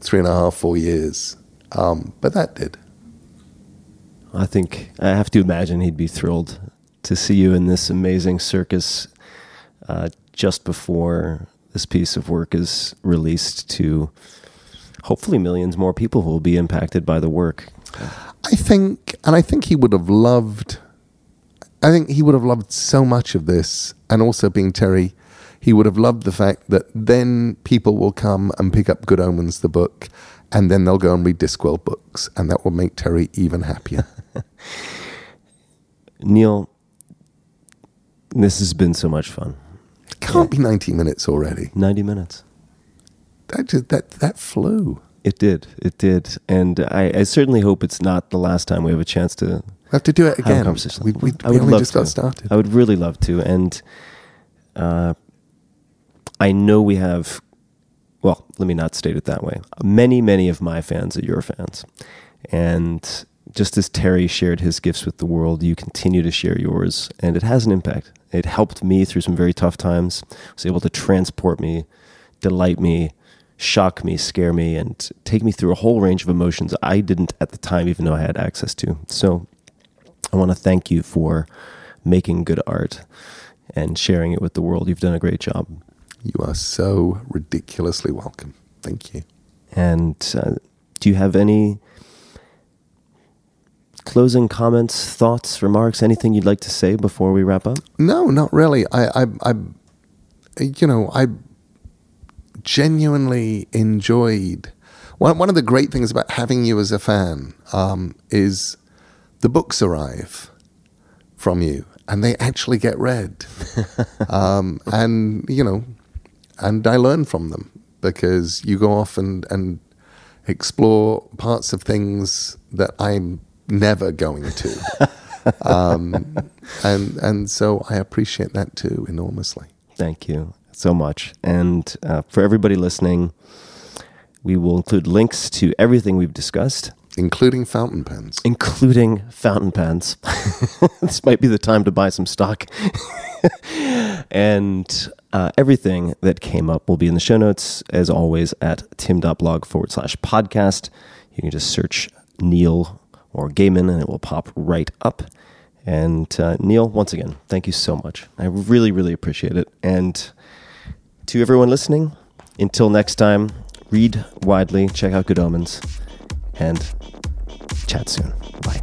three and a half, four years. Um, but that did. I think I have to imagine he'd be thrilled to see you in this amazing circus uh, just before this piece of work is released to hopefully millions more people who will be impacted by the work. I think, and I think he would have loved. I think he would have loved so much of this, and also being Terry, he would have loved the fact that then people will come and pick up Good Omens, the book, and then they'll go and read Discworld books, and that will make Terry even happier. [laughs] Neil, this has been so much fun. It can't be 90 minutes already. 90 minutes. That just, that that flew. It did. It did. And I, I certainly hope it's not the last time we have a chance to We have to do it again. conversation. We, we, I we would only love just to. got started. I would really love to. And uh, I know we have, well, let me not state it that way. Many, many of my fans are your fans. And just as Terry shared his gifts with the world, you continue to share yours. And it has an impact. It helped me through some very tough times, It was able to transport me, delight me, shock me, scare me, and take me through a whole range of emotions I didn't at the time even know I had access to. So I want to thank you for making good art and sharing it with the world. You've done a great job. You are so ridiculously welcome. Thank you. And uh, do you have any closing comments, thoughts, remarks, anything you'd like to say before we wrap up? No, not really. I, I, I, you know, I genuinely enjoyed. One, one of the great things about having you as a fan um, is the books arrive from you and they actually get read. [laughs] um, and, you know, and I learn from them because you go off and, and explore parts of things that I'm never going to. [laughs] um, and and so I appreciate that too enormously. Thank you so much. And uh, for everybody listening, we will include links to everything we've discussed, including fountain pens. including fountain pens. [laughs] this might be the time to buy some stock. [laughs] and uh, everything that came up will be in the show notes, as always, at tim.blog forward slash podcast. You can just search Neil or Gaiman and it will pop right up. And uh, Neil, once again, thank you so much. I really, really appreciate it. And to everyone listening, until next time, read widely, check out Good Omens, and chat soon. Bye.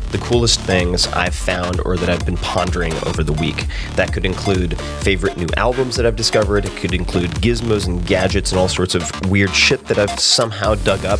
the coolest things I've found or that I've been pondering over the week. That could include favorite new albums that I've discovered, it could include gizmos and gadgets and all sorts of weird shit that I've somehow dug up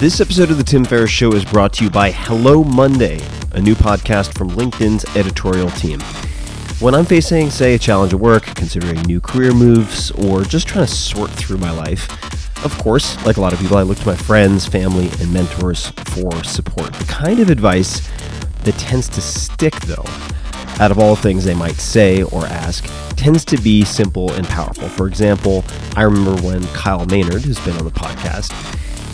This episode of The Tim Ferriss Show is brought to you by Hello Monday, a new podcast from LinkedIn's editorial team. When I'm facing, say, a challenge at work, considering new career moves, or just trying to sort through my life, of course, like a lot of people, I look to my friends, family, and mentors for support. The kind of advice that tends to stick, though, out of all things they might say or ask, tends to be simple and powerful. For example, I remember when Kyle Maynard, who's been on the podcast,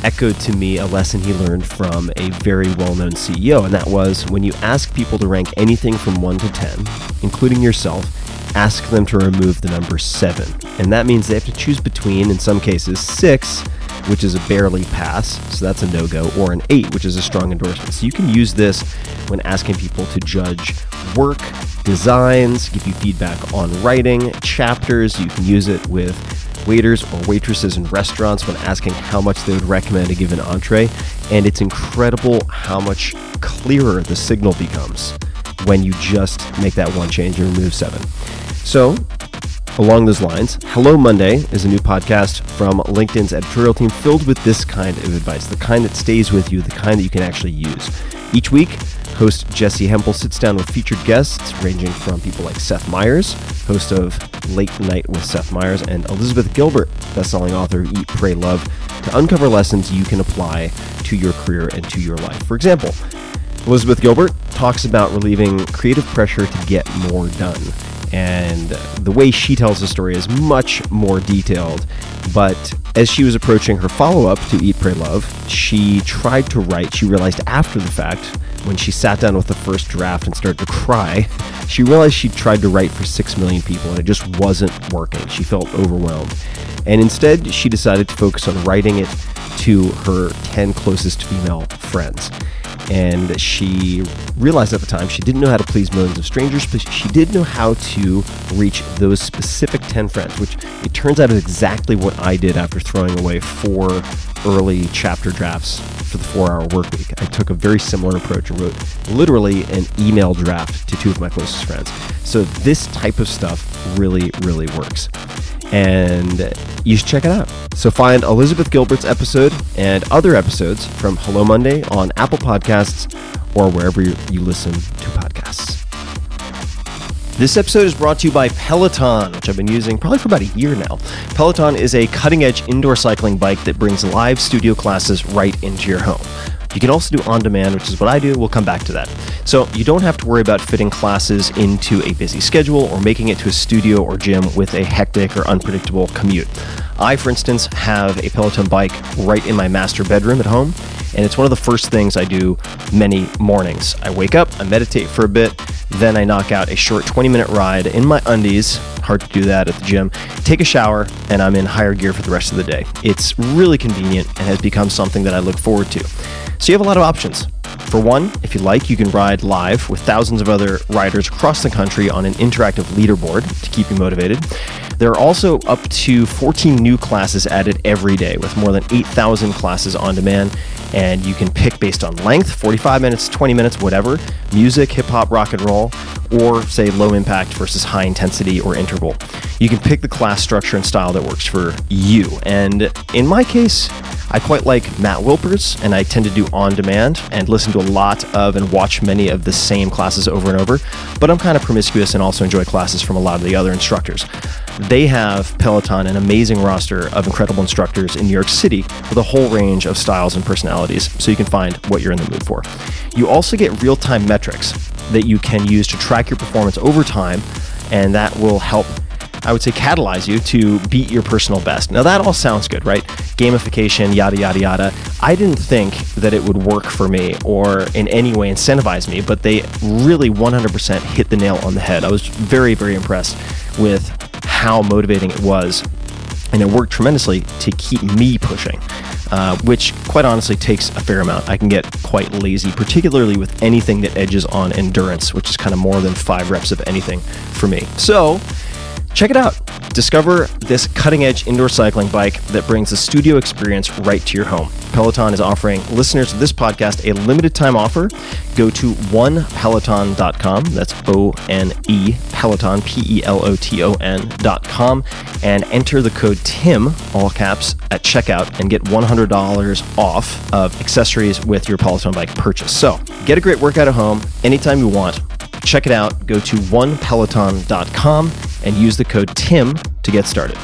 echoed to me a lesson he learned from a very well known CEO, and that was when you ask people to rank anything from 1 to 10, including yourself, ask them to remove the number 7. And that means they have to choose between, in some cases, 6, which is a barely pass, so that's a no go, or an 8, which is a strong endorsement. So you can use this when asking people to judge work, designs, give you feedback on writing, chapters. You can use it with waiters or waitresses in restaurants when asking how much they would recommend a given entree. And it's incredible how much clearer the signal becomes when you just make that one change and remove seven. So Along those lines, Hello Monday is a new podcast from LinkedIn's editorial team filled with this kind of advice, the kind that stays with you, the kind that you can actually use. Each week, host Jessi Hempel sits down with featured guests ranging from people like Seth Meyers, host of Late Night with Seth Meyers, and Elizabeth Gilbert, bestselling author of Eat, Pray, Love, to uncover lessons you can apply to your career and to your life. For example, Elizabeth Gilbert talks about relieving creative pressure to get more done. And the way she tells the story is much more detailed. But as she was approaching her follow up to Eat, Pray, Love, she tried to write. She realized after the fact, when she sat down with the first draft and started to cry, she realized she tried to write for 6 million people and it just wasn't working. She felt overwhelmed. And instead, she decided to focus on writing it to her 10 closest female friends and she realized at the time she didn't know how to please millions of strangers, but she did know how to reach those specific 10 friends, which it turns out is exactly what I did after throwing away four early chapter drafts for the four hour work week. I took a very similar approach and wrote literally an email draft to two of my closest friends. So this type of stuff really, really works and you should check it out. So find Elizabeth Gilbert's episode and other episodes from Hello Monday on Apple Podcasts or wherever you, you listen to podcasts. This episode is brought to you by Peloton, which I've been using probably for about a year now. Peloton is a cutting edge indoor cycling bike that brings live studio classes right into your home. You can also do on demand, which is what I do. We'll come back to that. So you don't have to worry about fitting classes into a busy schedule or making it to a studio or gym with a hectic or unpredictable commute. I, for instance, have a Peloton bike right in my master bedroom at home, and it's one of the first things I do many mornings. I wake up, I meditate for a bit, then I knock out a short 20 minute ride in my undies. Hard to do that at the gym. Take a shower, and I'm in higher gear for the rest of the day. It's really convenient and has become something that I look forward to. So you have a lot of options. For one, if you like, you can ride live with thousands of other riders across the country on an interactive leaderboard to keep you motivated. There are also up to 14 new classes added every day with more than 8,000 classes on demand. And you can pick based on length 45 minutes, 20 minutes, whatever music, hip hop, rock and roll, or say low impact versus high intensity or interval. You can pick the class structure and style that works for you. And in my case, I quite like Matt Wilpers, and I tend to do on demand and listen to a lot of and watch many of the same classes over and over. But I'm kind of promiscuous and also enjoy classes from a lot of the other instructors. They have Peloton, an amazing roster of incredible instructors in New York City with a whole range of styles and personalities, so you can find what you're in the mood for. You also get real time metrics that you can use to track your performance over time, and that will help I would say catalyze you to beat your personal best. Now that all sounds good, right? Gamification, yada yada yada. I didn't think that it would work for me or in any way incentivize me, but they really 100% hit the nail on the head. I was very very impressed with how motivating it was, and it worked tremendously to keep me pushing. Uh, which quite honestly takes a fair amount. I can get quite lazy, particularly with anything that edges on endurance, which is kind of more than five reps of anything for me. So, Check it out. Discover this cutting edge indoor cycling bike that brings the studio experience right to your home. Peloton is offering listeners of this podcast a limited time offer. Go to onepeloton.com. That's O N E Peloton, P E L O T O N.com, and enter the code TIM, all caps, at checkout and get $100 off of accessories with your Peloton bike purchase. So get a great workout at home anytime you want. Check it out. Go to onepeloton.com and use the code TIM to get started.